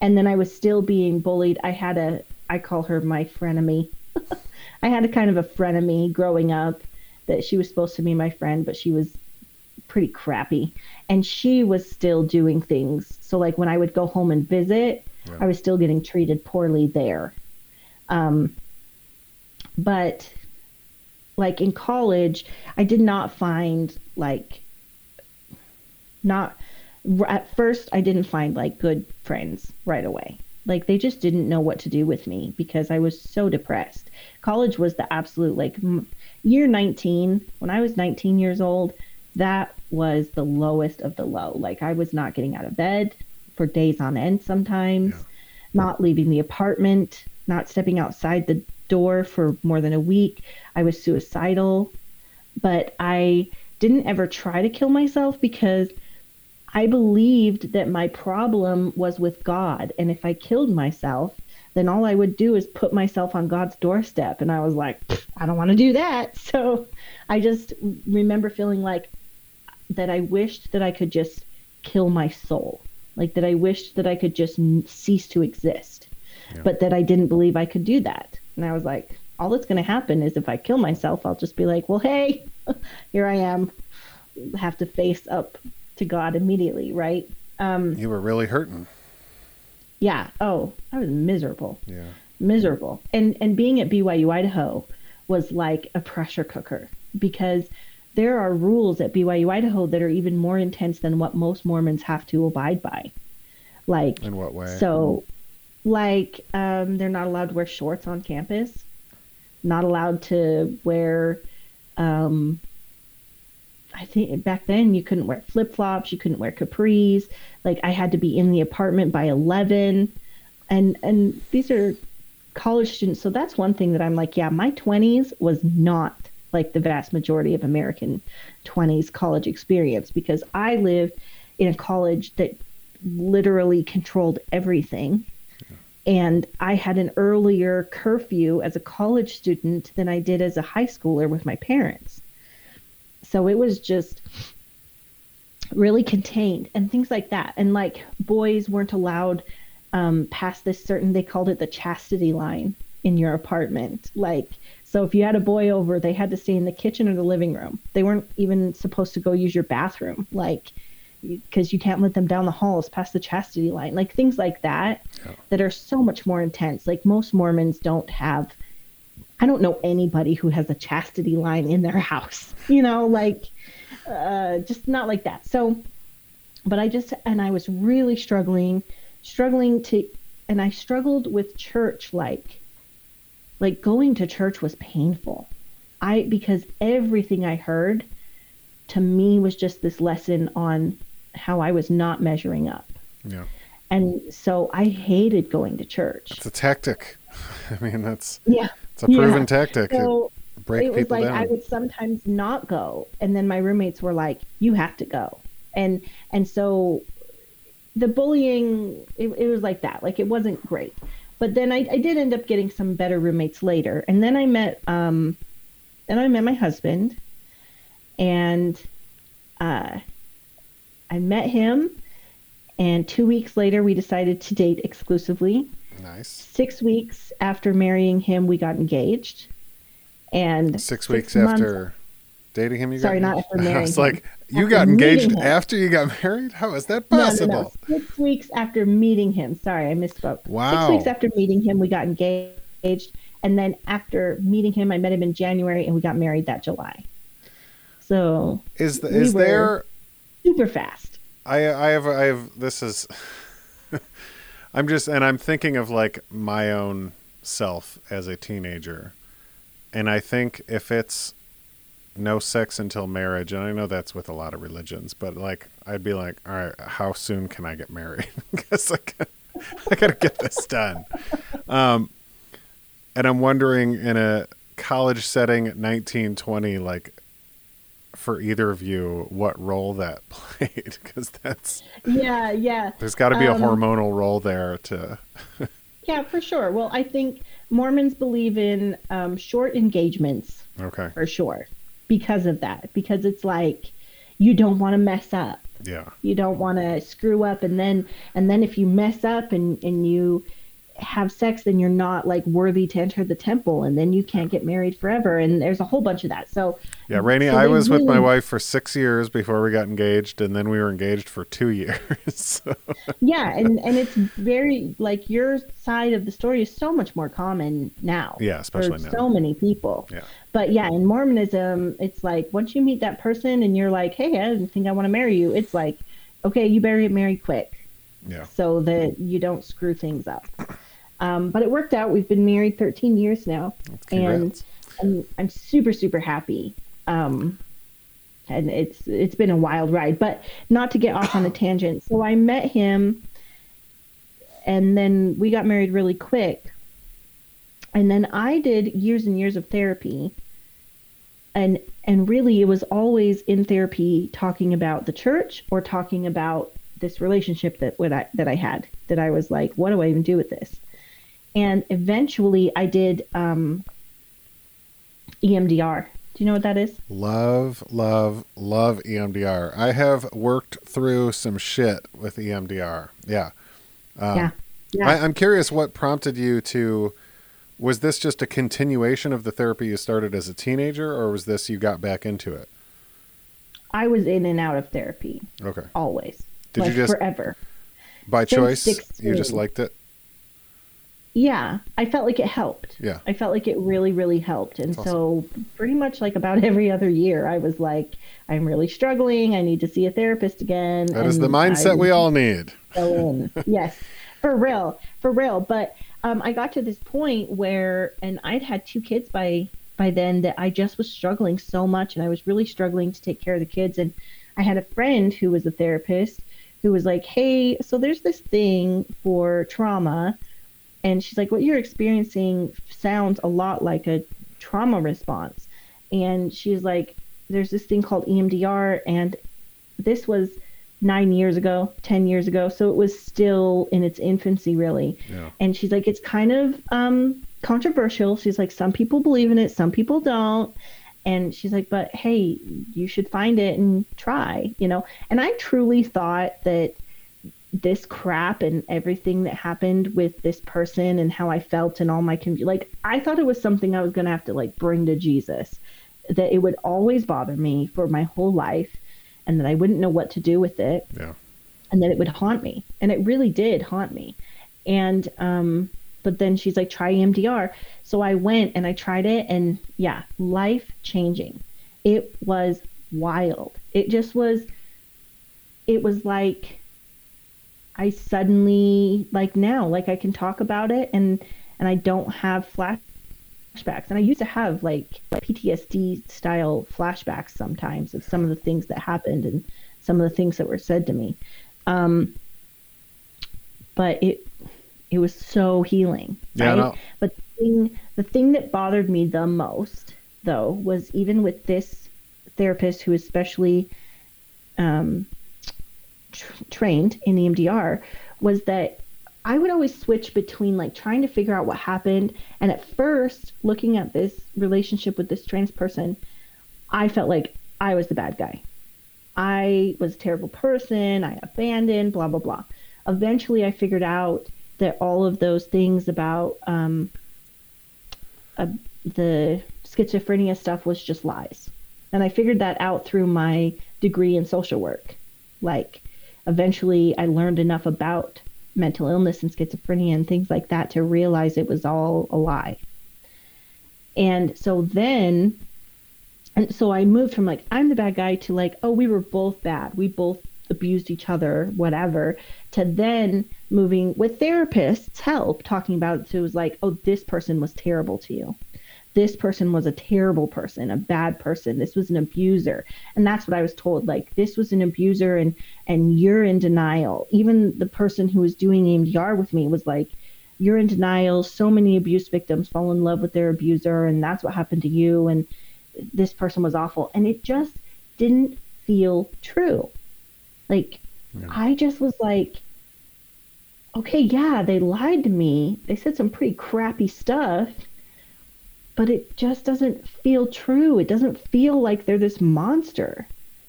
And then I was still being bullied. I had a I call her my frenemy. I had a kind of a frenemy growing up that she was supposed to be my friend, but she was pretty crappy. And she was still doing things. So like when I would go home and visit, Yeah. I was still getting treated poorly there. Um, but like in college, I did not find like not at first I didn't find like good friends right away. Like they just didn't know what to do with me because I was so depressed. College was the absolute like m- year 19 when I was 19 years old, that was the lowest of the low. Like I was not getting out of bed for days on end sometimes, Yeah. not leaving the apartment, not stepping outside the door for more than a week. I was suicidal, but I didn't ever try to kill myself because I believed that my problem was with God. And if I killed myself, then all I would do is put myself on God's doorstep. And I was like, I don't want to do that. So I just remember feeling like that I wished that I could just kill my soul. Like that I wished that I could just cease to exist. Yeah. But that I didn't believe I could do that. And I was like, all that's going to happen is if I kill myself, I'll just be like, well, hey, here I am. Have to face up to God immediately, right? Um, You were really hurting. yeah. Oh, I was miserable, Yeah. miserable. And and being at BYU Idaho was like a pressure cooker because there are rules at BYU Idaho that are even more intense than what most Mormons have to abide by. Like In what way? so, like, um, they're not allowed to wear shorts on campus, not allowed to wear, um, I think back then you couldn't wear flip flops, you couldn't wear capris. Like, I had to be in the apartment by 11. And, and these are college students. So that's one thing that I'm like, yeah, my 20s was not like the vast majority of American 20s college experience because I lived in a college that literally controlled everything. And I had an earlier curfew as a college student than I did as a high schooler with my parents. So it was just really contained and things like that. And like boys weren't allowed um, past this certain, they called it the chastity line in your apartment. Like, so if you had a boy over, they had to stay in the kitchen or the living room. They weren't even supposed to go use your bathroom. Like, because you can't let them down the halls past the chastity line, like things like that, Yeah. that are so much more intense. Like most Mormons don't have. I don't know anybody who has a chastity line in their house. You know, like uh, just not like that. So, but I just and I was really struggling, struggling to, and I struggled with church. Like, like going to church was painful. I because everything I heard to me was just this lesson on how I was not measuring up. Yeah. And so I hated going to church. It's a tactic. I mean, that's Yeah. It's a proven Yeah. tactic. It So break it was people like down. I would sometimes not go, and then my roommates were like, "You have to go," and and so the bullying it, it was like that. Like it wasn't great, but then I, I did end up getting some better roommates later, and then I met um, then I met my husband, and uh, I met him, and two weeks later we decided to date exclusively nice. six weeks after marrying him, we got engaged. And Six weeks months- after dating him, you Sorry, got not after I marrying was him. like, you After got engaged after you got married? How is that No, no, possible? no, Six weeks after meeting him. Sorry, I misspoke. Wow. Six weeks after meeting him, we got engaged. And then after meeting him, I met him in January and we got married that July. So Is the, is there super fast. I I have I have this is I'm just and I'm thinking of like my own self as a teenager. And I think if it's no sex until marriage, and I know that's with a lot of religions, but like I'd be like, all right, how soon can I get married? Because I, got- I got to get this done. Um, and I'm wondering in a college setting, 1920, like for either of you, what role that played? Because that's Yeah, yeah. there's got to be a Um, hormonal role there to. Yeah, for sure. Well, I think Mormons believe in um, short engagements Okay. for sure because of that. Because it's like you don't want to mess up. Yeah. You don't want to screw up, and then and then if you mess up and and you have sex, then you're not like worthy to enter the temple, and then you can't get married forever. And there's a whole bunch of that. So Yeah, Rainey, So I was with my wife for six years before we got engaged, and then we were engaged for two years. so, yeah, and and it's very like your side of the story is so much more common now. Yeah, especially now. so many people. yeah. But yeah, in Mormonism, it's like once you meet that person and you're like, hey, I didn't think I want to marry you. It's like, okay, you better get married quick Yeah. so that you don't screw things up. Um, but it worked out. We've been married 13 years now, and I'm, I'm super super happy. Um, and it's it's been a wild ride, but not to get off on a tangent. So I met him, and then we got married really quick. And then I did years and years of therapy, and and really it was always in therapy talking about the church or talking about this relationship that what I that I had that I was like, what do I even do with this? And eventually I did um, EMDR. Do you know what that is? Love, love, love EMDR. I have worked through some shit with EMDR. Yeah. Um, yeah. Yeah. I, I'm curious what prompted you to. Was this just a continuation of the therapy you started as a teenager, or was this you got back into it? I was in and out of therapy Okay. always. Did you just- forever. By Since choice? You just liked it? Yeah, I felt like it helped. Yeah. I felt like it really, really helped. And That's so, pretty much like about every other year, I was like, I'm really struggling. I need to see a therapist again. That is the mindset I we all need. yes, for real, for real. But um, I got to this point where, and I'd had two kids by by then that I just was struggling so much, and I was really struggling to take care of the kids. And I had a friend who was a therapist who was like, "Hey, so there's this thing for trauma." And she's like, what you're experiencing sounds a lot like a trauma response. And she's like, there's this thing called EMDR, and this was nine years ago, 10 years ago. So it was still in its infancy, really. Yeah. And she's like, it's kind of um, controversial. She's like, some people believe in it, some people don't. And she's like, but hey, you should find it and try, you know? And I truly thought that this crap and everything that happened with this person and how I felt and all my like I thought it was something I was going to have to like bring to Jesus. That it would always bother me for my whole life and that I wouldn't know what to do with it. Yeah. and that it would haunt me. And it really did haunt me. And um but then she's like try EMDR so I went and I tried it and yeah life changing. It was wild. It just was it was like I suddenly like now like I can talk about it and and I don't have flashbacks. And I used to have like PTSD style flashbacks sometimes of some of the things that happened and some of the things that were said to me. Um but it it was so healing Yeah, right? no. but the thing the thing that bothered me the most though was even with this therapist who especially um tr- trained in E EMDR was that I would always switch between like trying to figure out what happened and at first looking at this relationship with this trans person I felt like I was the bad guy. I was a terrible person, I abandoned, blah blah blah. Eventually I figured out that all of those things about um uh, the schizophrenia stuff was just lies. And I figured that out through my degree in social work. Like, eventually, I learned enough about mental illness and schizophrenia and things like that to realize it was all a lie. And so then, and so I moved from like, I'm the bad guy to like, oh, we were both bad. We both abused each other, whatever, to then moving with therapists' help, talking about it. So it was like, oh, this person was terrible to you. This person was a terrible person, a bad person. This was an abuser. And that's what I was told. Like this was an abuser and and you're in denial. Even the person who was doing EMDR with me was like, You're in denial. So many abuse victims fall in love with their abuser and that's what happened to you and this person was awful. And it just didn't feel true. Like Yeah. I just was like, okay, yeah, they lied to me. They said some pretty crappy stuff, but it just doesn't feel true. It doesn't feel like they're this monster.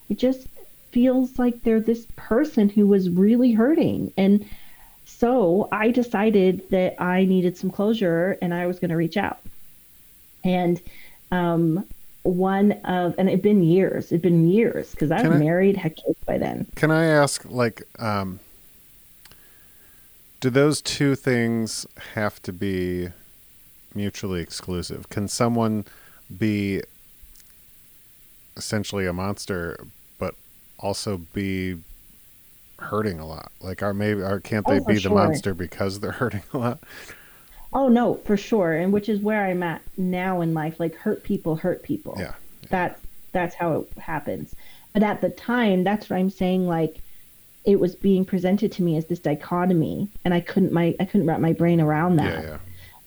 It just feels like they're this person who was really hurting. And so I decided that I needed some closure and I was going to reach out. And um, one of, and it'd been years, it'd been years because I was I- married, had kids by then. Can I ask, like, um, do those two things have to be mutually exclusive? Can someone be essentially a monster, but also be hurting a lot? Like, are maybe, or can't they Oh, be the monster because they're hurting a lot? Oh no, for sure, and which is where I'm at now in life. Like hurt people hurt people. Yeah. That's that's how it happens. But at the time, that's what I'm saying. Like it was being presented to me as this dichotomy, and I couldn't my I couldn't wrap my brain around that. Yeah, yeah.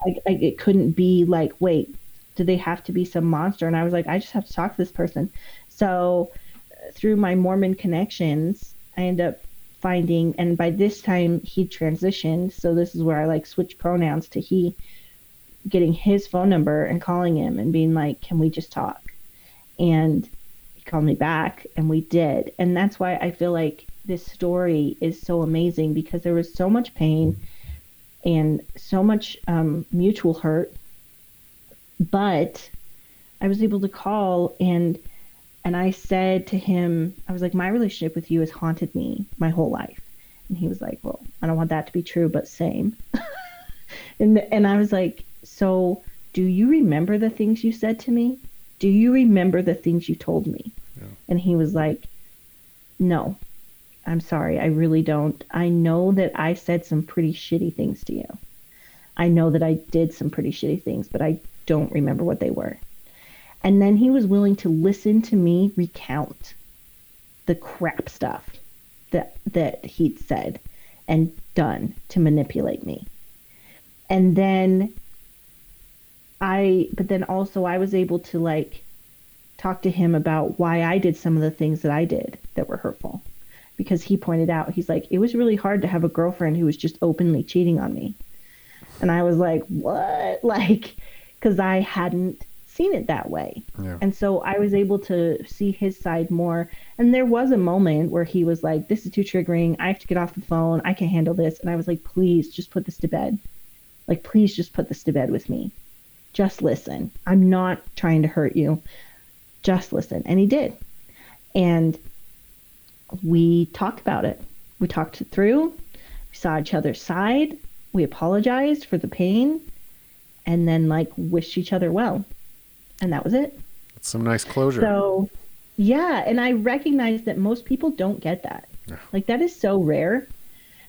I, it couldn't be like, wait, do they have to be some monster? And I was like, I just have to talk to this person. So uh, through my Mormon connections, I end up finding, and by this time he transitioned. So this is where I like switch pronouns to he, getting his phone number and calling him and being like, can we just talk? And he called me back and we did. And that's why I feel like this story is so amazing because there was so much pain and so much um, mutual hurt. But I was able to call and and I said to him, I was like, my relationship with you has haunted me my whole life. And he was like, well, I don't want that to be true, but same. and and I was like, so do you remember the things you said to me? Do you remember the things you told me? Yeah. And he was like, no, I'm sorry, I really don't. I know that I said some pretty shitty things to you. I know that I did some pretty shitty things, but I don't remember what they were. And then he was willing to listen to me recount the crap stuff that that he'd said and done to manipulate me. And then I but then also I was able to like talk to him about why I did some of the things that I did that were hurtful. Because he pointed out, he's like, it was really hard to have a girlfriend who was just openly cheating on me. And I was like, what? Like, because I hadn't seen it that way. Yeah. And so I was able to see his side more. And there was a moment where he was like, this is too triggering. I have to get off the phone. I can't handle this. And I was like, please just put this to bed. Like, please just put this to bed with me. Just listen. I'm not trying to hurt you. Just listen. And he did. And we talked about it. We talked it through. We saw each other's side. We apologized for the pain and then like wished each other well. And that was it. It's some nice closure. So, yeah, and I recognize that most people don't get that. Yeah. Like that is so rare.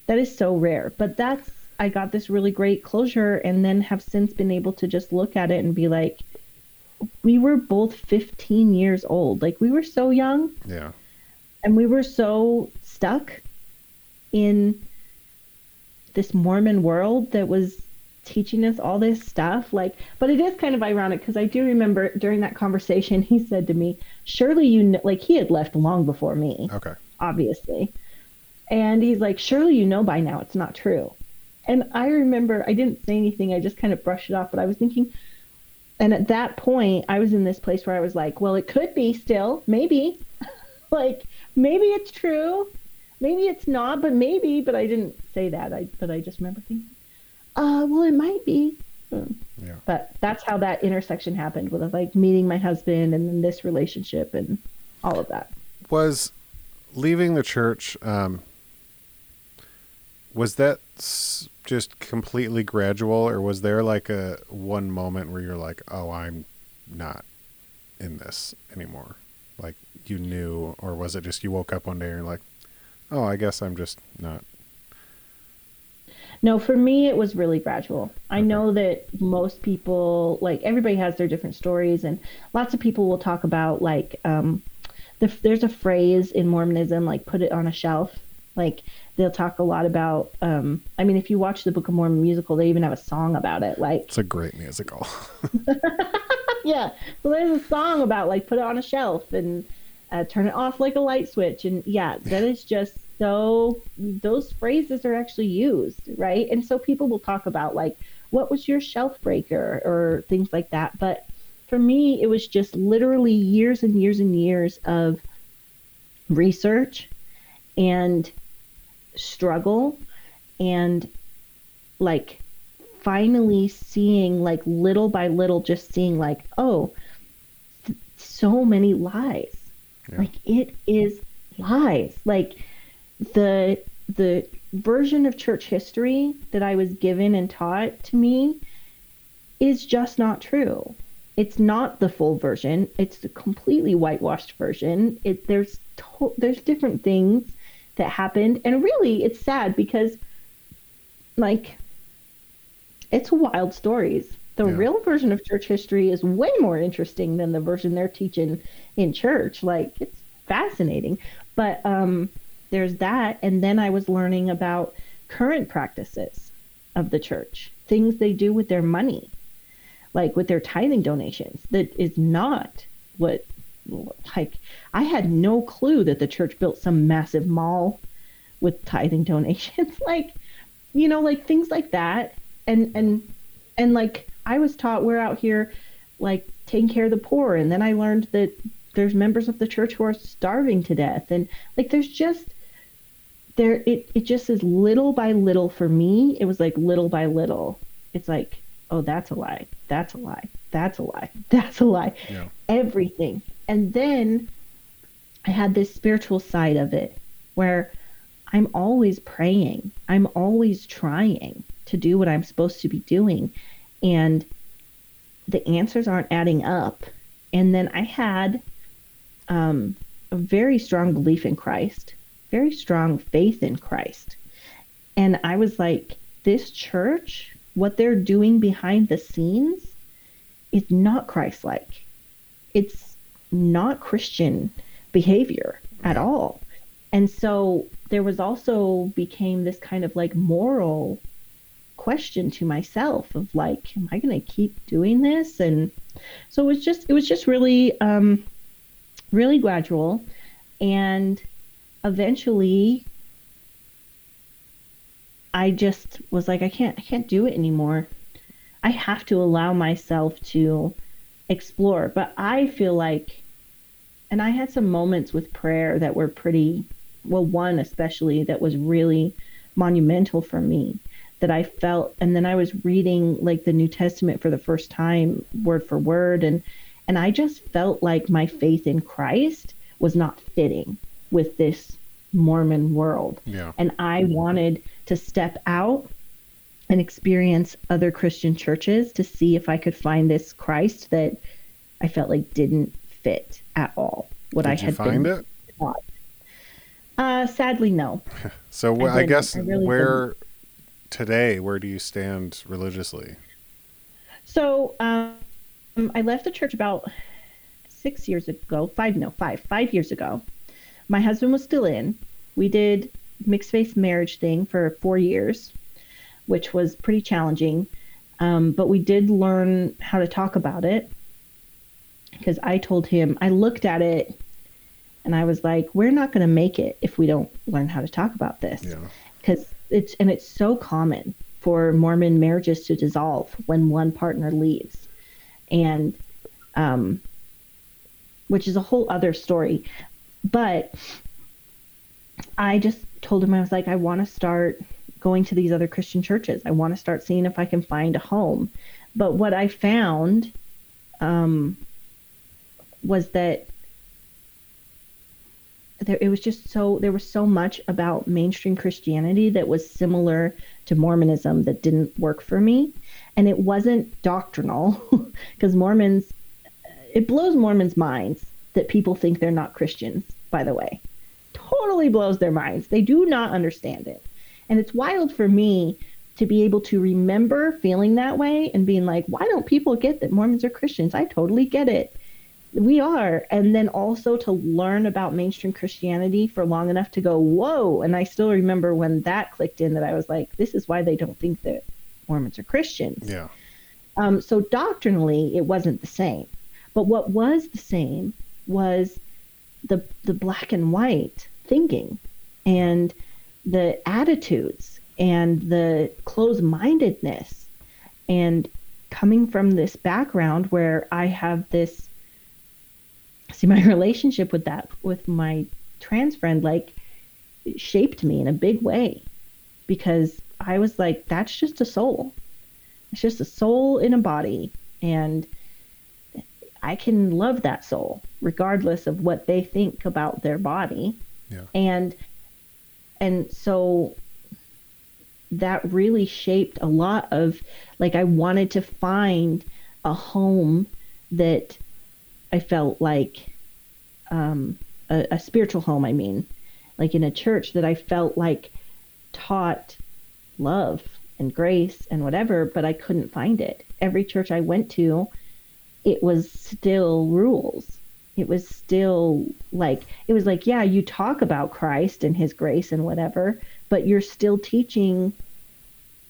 That is so rare. But that's I got this really great closure and then have since been able to just look at it and be like we were both 15 years old. Like we were so young yeah. And we were so stuck in this Mormon world that was teaching us all this stuff. Like but it is kind of ironic because I do remember during that conversation he said to me surely you know like he had left long before me Okay. obviously. And he's like surely you know by now it's not true. And I remember I didn't say anything I just kind of brushed it off but I was thinking and at that point I was in this place where I was like well it could be still maybe like maybe it's true maybe it's not but maybe but i didn't say that i but i just remember thinking uh well it might be Hmm. Yeah. but that's how that intersection happened with like meeting my husband and then this relationship and all of that was leaving the church um was that just completely gradual, or was there like a one moment where you're like, "Oh, I'm not in this anymore"? Like you knew, or was it just you woke up one day and you're like, "Oh, I guess I'm just not." No, for me, it was really gradual. I know that most people, like everybody has their different stories, and lots of people will talk about like, um, the, there's a phrase in Mormonism, like put it on a shelf. Like they'll talk a lot about, um, I mean, if you watch the Book of Mormon musical, they even have a song about it. Like, It's a great musical. yeah. So there's a song about like put it on a shelf and uh, turn it off like a light switch. And yeah, that is just so, those phrases are actually used, right? And so people will talk about like, what was your shelf breaker or things like that. But for me, it was just literally years and years and years of research and struggle and like finally seeing like little by little just seeing like oh th- so many lies Yeah. like it is lies. Like the the version of church history that i was given and taught to me is just not true. It's not the full version. It's the completely whitewashed version. It there's to- there's different things that happened. And really it's sad because like it's wild stories. The Yeah. real version of church history is way more interesting than the version they're teaching in church. Like it's fascinating. But um there's that and then I was learning about current practices of the church, things they do with their money, like with their tithing donations that is not what like I had no clue that the church built some massive mall with tithing donations like you know like things like that and and and like i was taught we're out here like taking care of the poor. And then i learned that there's members of the church who are starving to death. And like there's just there it, it just is little by little for me it was like little by little. It's like oh that's a lie. That's a lie. That's a lie. That's a lie. Yeah. everything. And then i had this spiritual side of it where i'm always praying. I'm always trying to do what i'm supposed to be doing and the answers aren't adding up. And then i had um, a very strong belief in christ very strong faith in christ. And i was like this church what they're doing behind the scenes is not christ-like. It's not christian behavior at all. And so there was also became this kind of like moral question to myself of like am i going to keep doing this? And so it was just it was just really um really gradual. And eventually i just was like i can't i can't do it anymore. I have to allow myself to explore. But i feel like and i had some moments with prayer that were pretty well one especially that was really monumental for me that i felt and then i was reading like the new testament for the first time word for word and and i just felt like my faith in christ was not fitting with this mormon world Yeah. and I wanted to step out and experience other Christian churches to see if I could find this Christ that I felt like didn't fit at all what I Did you had find been it? taught. Uh, sadly, no. So I I, guess I really where today, where do you stand religiously? So um, I left the church about six years ago. Five, no, five, five years ago. My husband was still in. We did mixed faith marriage thing for four years, which was pretty challenging. Um, but we did learn how to talk about it because I told him I looked at it and I was like, "We're not going to make it if we don't learn how to talk about this." Yeah. It's and it's so common for Mormon marriages to dissolve when one partner leaves, and um, which is a whole other story. But I just told him I was like, I want to start going to these other Christian churches. I want to start seeing if I can find a home. But what I found um, was that there it was just so there was so much about mainstream Christianity that was similar to Mormonism that didn't work for me, and it wasn't doctrinal because Mormons it blows Mormons' minds that people think they're not Christians. By the way, totally blows their minds. They do not understand it, and it's wild for me to be able to remember feeling that way and being like, why don't people get that Mormons are Christians? I totally get it we are. And then also to learn about mainstream christianity for long enough to go whoa. And i still remember when that clicked in that i was like this is why they don't think that mormons are christians. Yeah. um, so doctrinally it wasn't the same. But what was the same was the the black and white thinking and the attitudes and the closed-mindedness and coming from this background where i have this see my relationship with that with my trans friend like shaped me in a big way because I was like that's just a soul. It's just a soul in a body and I can love that soul regardless of what they think about their body. Yeah. And and so that really shaped a lot of like I wanted to find a home that I felt like um, a, a spiritual home. I mean, like in a church that I felt like taught love and grace and whatever, but I couldn't find it. Every church I went to, it was still rules. It was still like, it was like, yeah, you talk about Christ and his grace and whatever, but you're still teaching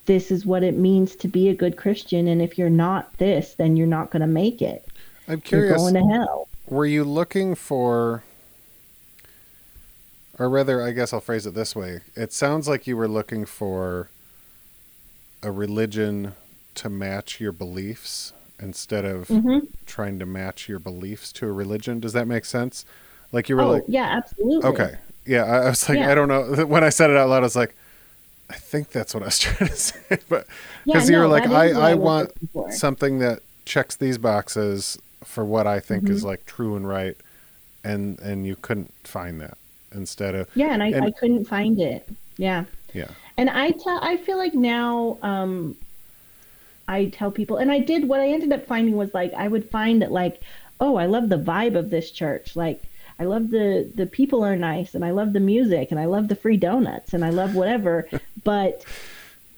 this is what it means to be a good Christian. And if you're not this, then you're not going to make it. I'm You're curious. going to hell. were you looking for or rather i guess i'll phrase it this way it sounds like you were looking for a religion to match your beliefs instead of Mhm. trying to match your beliefs to a religion does that make sense like you were Oh, like yeah, absolutely. okay yeah I, I was like Yeah. i don't know when i said it out loud i was like i think that's what i was trying to say but Yeah, because you were like that i i want something that checks these boxes for what I think Mm-hmm. is like true and right, and and you couldn't find that instead of Yeah, and I, and- I couldn't find it. Yeah. yeah And I tell I feel like now um I tell people and I did what I ended up finding was like I would find that like, oh, I love the vibe of this church. Like I love the the people are nice and I love the music and I love the free donuts and I love whatever. But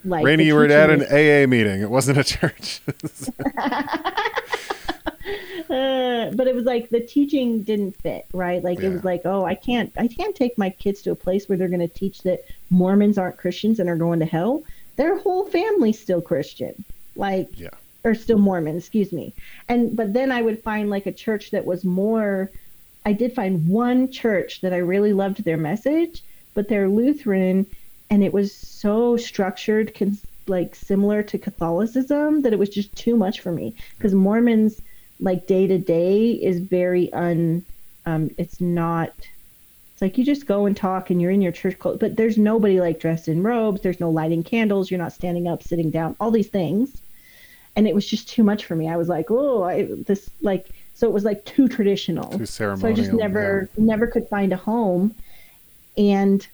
like Rainy, you were at an AA meeting. It wasn't a church. uh, but it was like the teaching didn't fit, right? Like it was like, oh, I can't, I can't take my kids to a place where they're going to teach that Mormons aren't Christians and are going to hell. Their whole family's still Christian, like, yeah, or still Mormon, excuse me. And but then I would find like a church that was more. I did find one church that I really loved their message, but they're Lutheran, and it was so structured, cons- like similar to Catholicism, that it was just too much for me. Because Mormons, like day to day, is very un. Um, it's not. It's like you just go and talk, and you're in your church clothes, but there's nobody like dressed in robes. There's no lighting candles. You're not standing up, sitting down. All these things and it was just too much for me. I was like, oh, I, this like so it was like too traditional. Too ceremonial so I just never never could find a home, and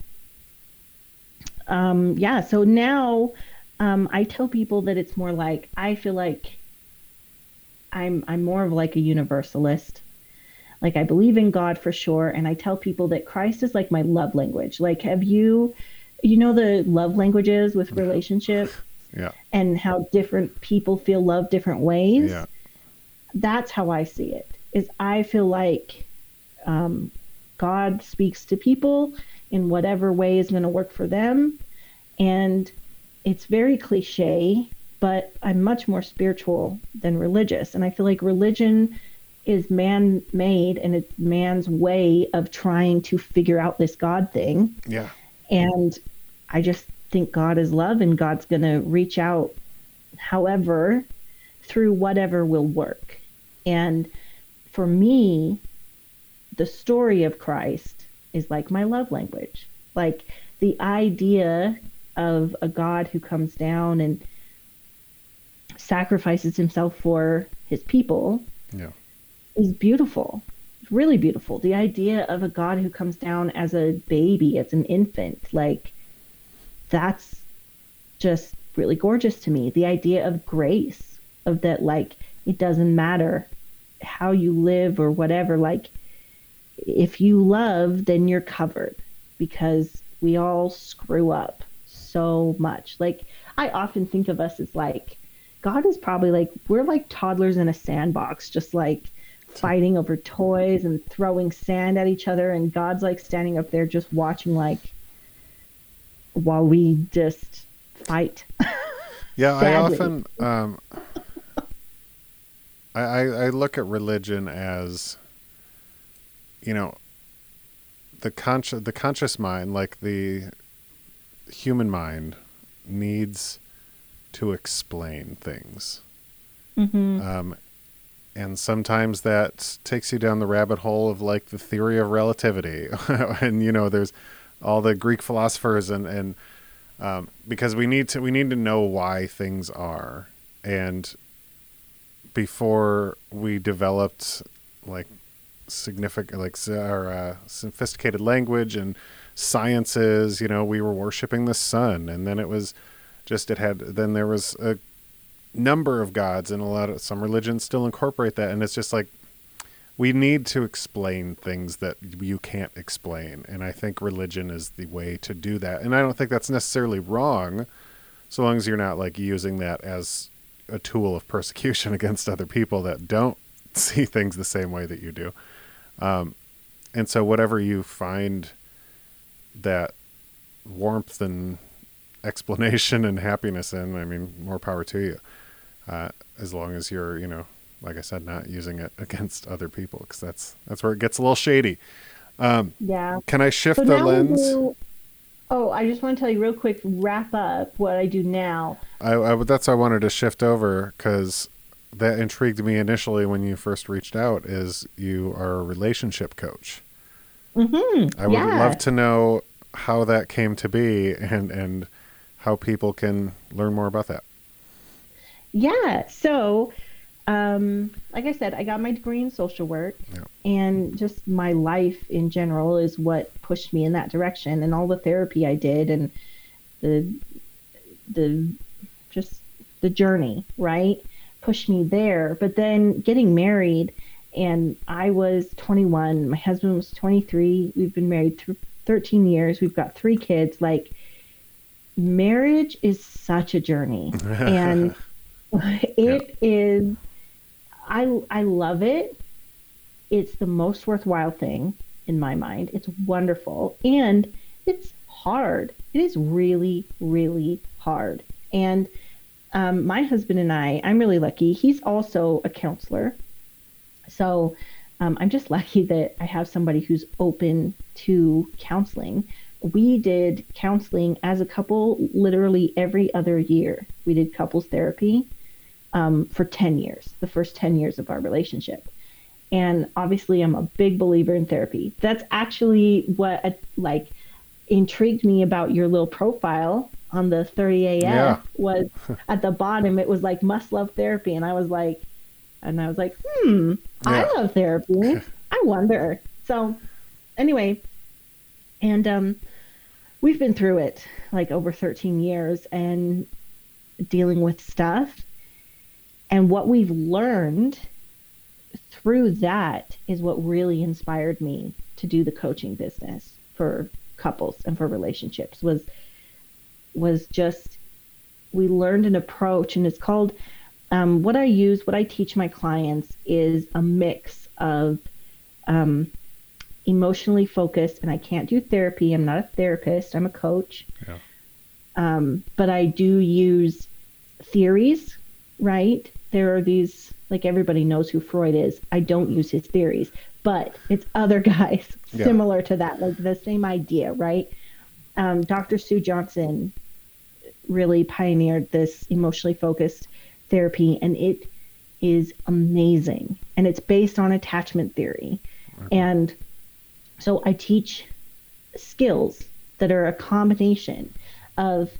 um, yeah. So now um, I tell people that it's more like I feel like I'm I'm more of like a universalist. Like I believe in God for sure, and I tell people that Christ is like my love language. Like, have you, you know, the love languages with relationship yeah, and how different people feel love different ways. yeah, That's how I see it. Is I feel like um, God speaks to people in whatever way is going to work for them, and it's very cliche, but I'm much more spiritual than religious, and I feel like religion is man-made and it's man's way of trying to figure out this God thing. yeah. And I just think God is love and God's going to reach out however through whatever will work. And for me, the story of Christ is like my love language. Like the idea of a God who comes down and sacrifices himself for his people Yeah. is beautiful really beautiful. The idea of a God who comes down as a baby, as an infant, like that's just really gorgeous to me. The idea of grace, of that, like, it doesn't matter how you live or whatever. Like, if you love, then you're covered because we all screw up so much. Like, I often think of us as like, God is probably like, we're like toddlers in a sandbox, just like fighting over toys and throwing sand at each other. And God's like standing up there just watching, like, while we just fight. Yeah, I often um, I, I I look at religion as you know the conscious the conscious mind, like the human mind, needs to explain things. hmm Um, and sometimes that takes you down the rabbit hole of like the theory of relativity, and you know, there's all the Greek philosophers, and and um, because we need to we need to know why things are, and before we developed like significant like or uh, sophisticated language and sciences, you know, we were worshiping the sun, and then it was just it had then there was a number of gods and a lot of some religions still incorporate that. And it's just like we need to explain things that you can't explain. And i think religion is the way to do that. And i don't think that's necessarily wrong so long as you're not like using that as a tool of persecution against other people that don't see things the same way that you do. Um, and so whatever you find that warmth and explanation and happiness in i mean more power to you uh, as long as you're you know like i said not using it against other people because that's that's where it gets a little shady um, Yeah. can i shift So the lens do- oh, I just want to tell you real quick, wrap up what I do now. I, I that's why i wanted to shift over because that intrigued me initially when you first reached out is you are a relationship coach Mm-hmm. i would Yeah. love to know how that came to be and and how people can learn more about that Yeah. So, um, like I said, I got my degree in social work, Yeah. and just my life in general is what pushed me in that direction, and all the therapy I did, and the the just the journey, right, pushed me there. But then getting married, and I was 21, my husband was 23. We've been married th- 13 years. We've got three kids. Like, marriage is such a journey, and it is I I love it. It's the most worthwhile thing in my mind. It's wonderful and it's hard. It is really really hard. And um, my husband and I, I'm really lucky. He's also a counselor, so um, I'm just lucky that I have somebody who's open to counseling. We did counseling as a couple literally every other year. We did couples therapy um, for 10 years, the first 10 years of our relationship. And obviously, I'm a big believer in therapy. That's actually what uh, like intrigued me about your little profile on the 30 a.m. Yeah. was at the bottom. It was like must love therapy, and I was like, and I was like, hmm, I love therapy. I wonder. So, anyway, and um, we've been through it like over 13 years and dealing with stuff. And what we've learned through that is what really inspired me to do the coaching business for couples and for relationships was was just we learned an approach and it's called um, what I use, what I teach my clients is a mix of um, emotionally focused, and I can't do therapy. I'm not a therapist, I'm a coach. Yeah. Um, but I do use theories, right? There are these, like everybody knows who Freud is. I don't use his theories, but it's other guys Yeah. similar to that, like the same idea, right? Um, Dr. Sue Johnson really pioneered this emotionally focused therapy, and it is amazing. And it's based on attachment theory. And so I teach skills that are a combination of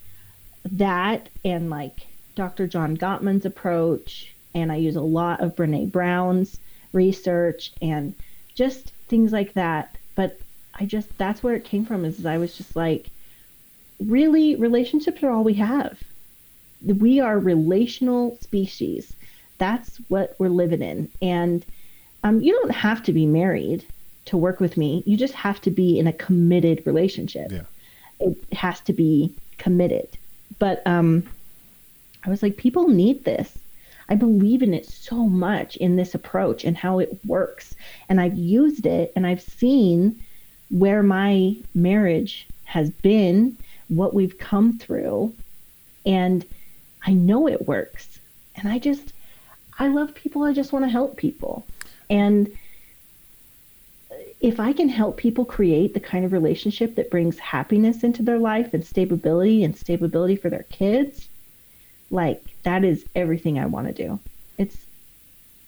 that and like Dr. John Gottman's approach. And I use a lot of Brene Brown's research and just things like that. But I just that's where it came from is I was just like, really, relationships are all we have. We are relational species. That's what we're living in. And um, you don't have to be married to work with me. You just have to be in a committed relationship. Yeah. It has to be committed. But um, I was like, people need this. I believe in it so much in this approach and how it works. And I've used it and I've seen where my marriage has been, what we've come through. And I know it works. And I just, I love people. I just want to help people. And if I can help people create the kind of relationship that brings happiness into their life and stability and stability for their kids, like that is everything I want to do. It's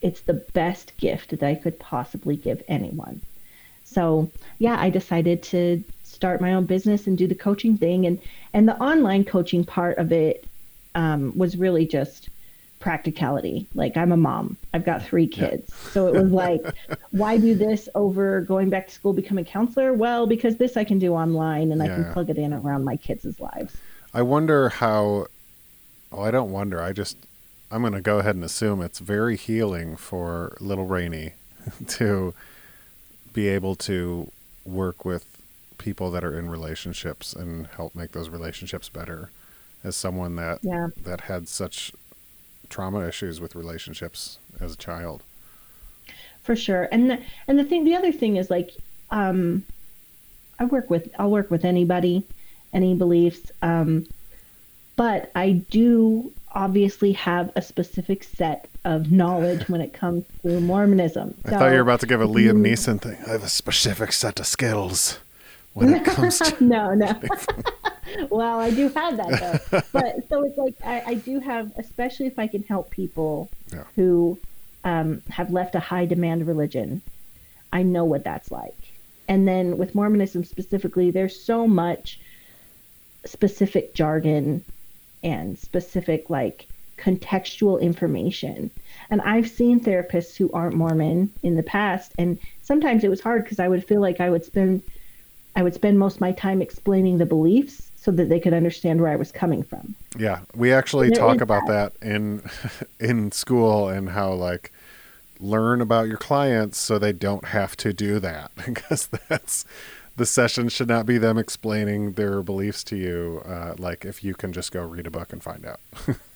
it's the best gift that I could possibly give anyone. So, yeah, I decided to start my own business and do the coaching thing and and the online coaching part of it um, was really just practicality. Like I'm a mom. I've got three kids. Yeah. so it was like, why do this over going back to school, become a counselor? Well, because this I can do online and yeah. I can plug it in around my kids' lives. I wonder how Oh, I don't wonder. I just I'm going to go ahead and assume it's very healing for little Rainy to be able to work with people that are in relationships and help make those relationships better as someone that yeah. that had such trauma issues with relationships as a child. For sure. And the, and the thing the other thing is like um I work with I'll work with anybody, any beliefs. Um but I do obviously have a specific set of knowledge when it comes to Mormonism. I thought you were about to give a Liam Neeson thing. I have a specific set of skills when it comes to. no, no. well, I do have that though. But so it's like I, I do have, especially if I can help people yeah. who um, have left a high demand religion. I know what that's like. And then with Mormonism specifically, there's so much specific jargon and specific like contextual information. And I've seen therapists who aren't Mormon in the past and sometimes it was hard because I would feel like I would spend I would spend most of my time explaining the beliefs so that they could understand where I was coming from. Yeah, we actually talk about that. that in in school and how like learn about your clients so they don't have to do that because that's the session should not be them explaining their beliefs to you. Uh, like if you can just go read a book and find out.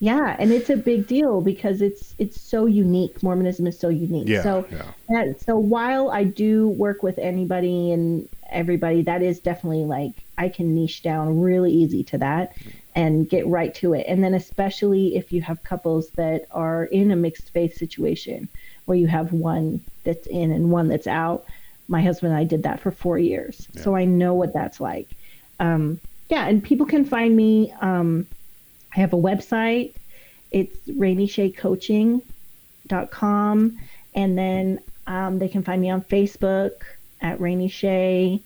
yeah, and it's a big deal because it's it's so unique. Mormonism is so unique. Yeah, so yeah. so while I do work with anybody and everybody, that is definitely like I can niche down really easy to that and get right to it. And then especially if you have couples that are in a mixed faith situation where you have one that's in and one that's out my husband and I did that for four years. Yeah. So I know what that's like. Um, yeah, and people can find me. Um, I have a website. It's rainyshaycoaching.com. And then um, they can find me on Facebook at Rainy Shay.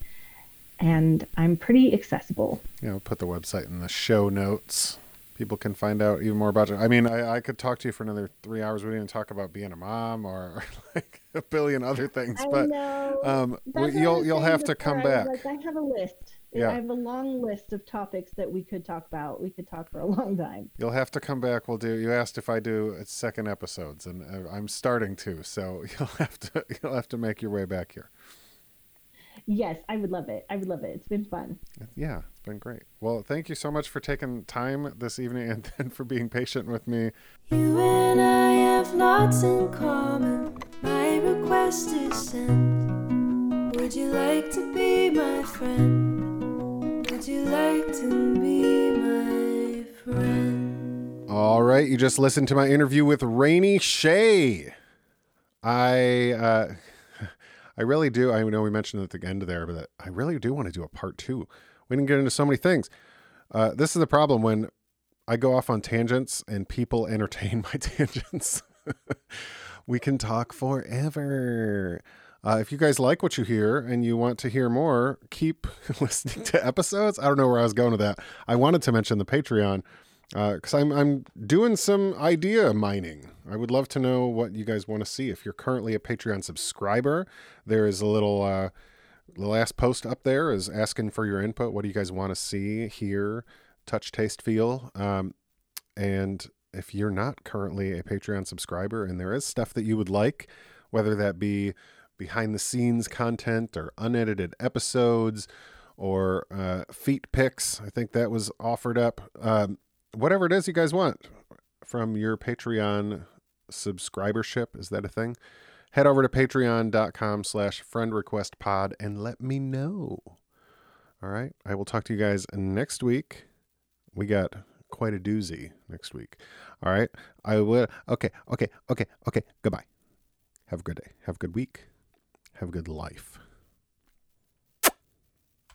And I'm pretty accessible. Yeah, I'll put the website in the show notes people can find out even more about you. I mean, I, I could talk to you for another three hours. We didn't even talk about being a mom or, like a billion other things, but um, you'll you'll have to come back. Like, I have a list. Yeah. I have a long list of topics that we could talk about. We could talk for a long time. You'll have to come back. We'll do. You asked if I do second episodes, and uh, I'm starting to. So you'll have to you'll have to make your way back here. Yes, I would love it. I would love it. It's been fun. Yeah, it's been great. Well, thank you so much for taking time this evening and then for being patient with me. You and I have lots in common. My request is sent. Would you like to be my friend? All right, you just listened to my interview with Rainy Shay. I uh I really do. I know we mentioned at the end there, but I really do want to do a part two. We didn't get into so many things. Uh, this is the problem when I go off on tangents and people entertain my tangents. we can talk forever. Uh, if you guys like what you hear and you want to hear more, keep listening to episodes. I don't know where I was going with that. I wanted to mention the Patreon. because I'm I'm doing some idea mining. I would love to know what you guys want to see. If you're currently a Patreon subscriber, there is a little uh, the last post up there is asking for your input. What do you guys want to see, hear, touch, taste, feel? Um, and if you're not currently a Patreon subscriber and there is stuff that you would like, whether that be behind the scenes content or unedited episodes or uh, feet pics, I think that was offered up. Um, whatever it is you guys want from your Patreon subscribership, is that a thing? Head over to patreon.com slash friend request pod and let me know. All right. I will talk to you guys next week. We got quite a doozy next week. All right. I will. Okay. Okay. Okay. Okay. Goodbye. Have a good day. Have a good week. Have a good life.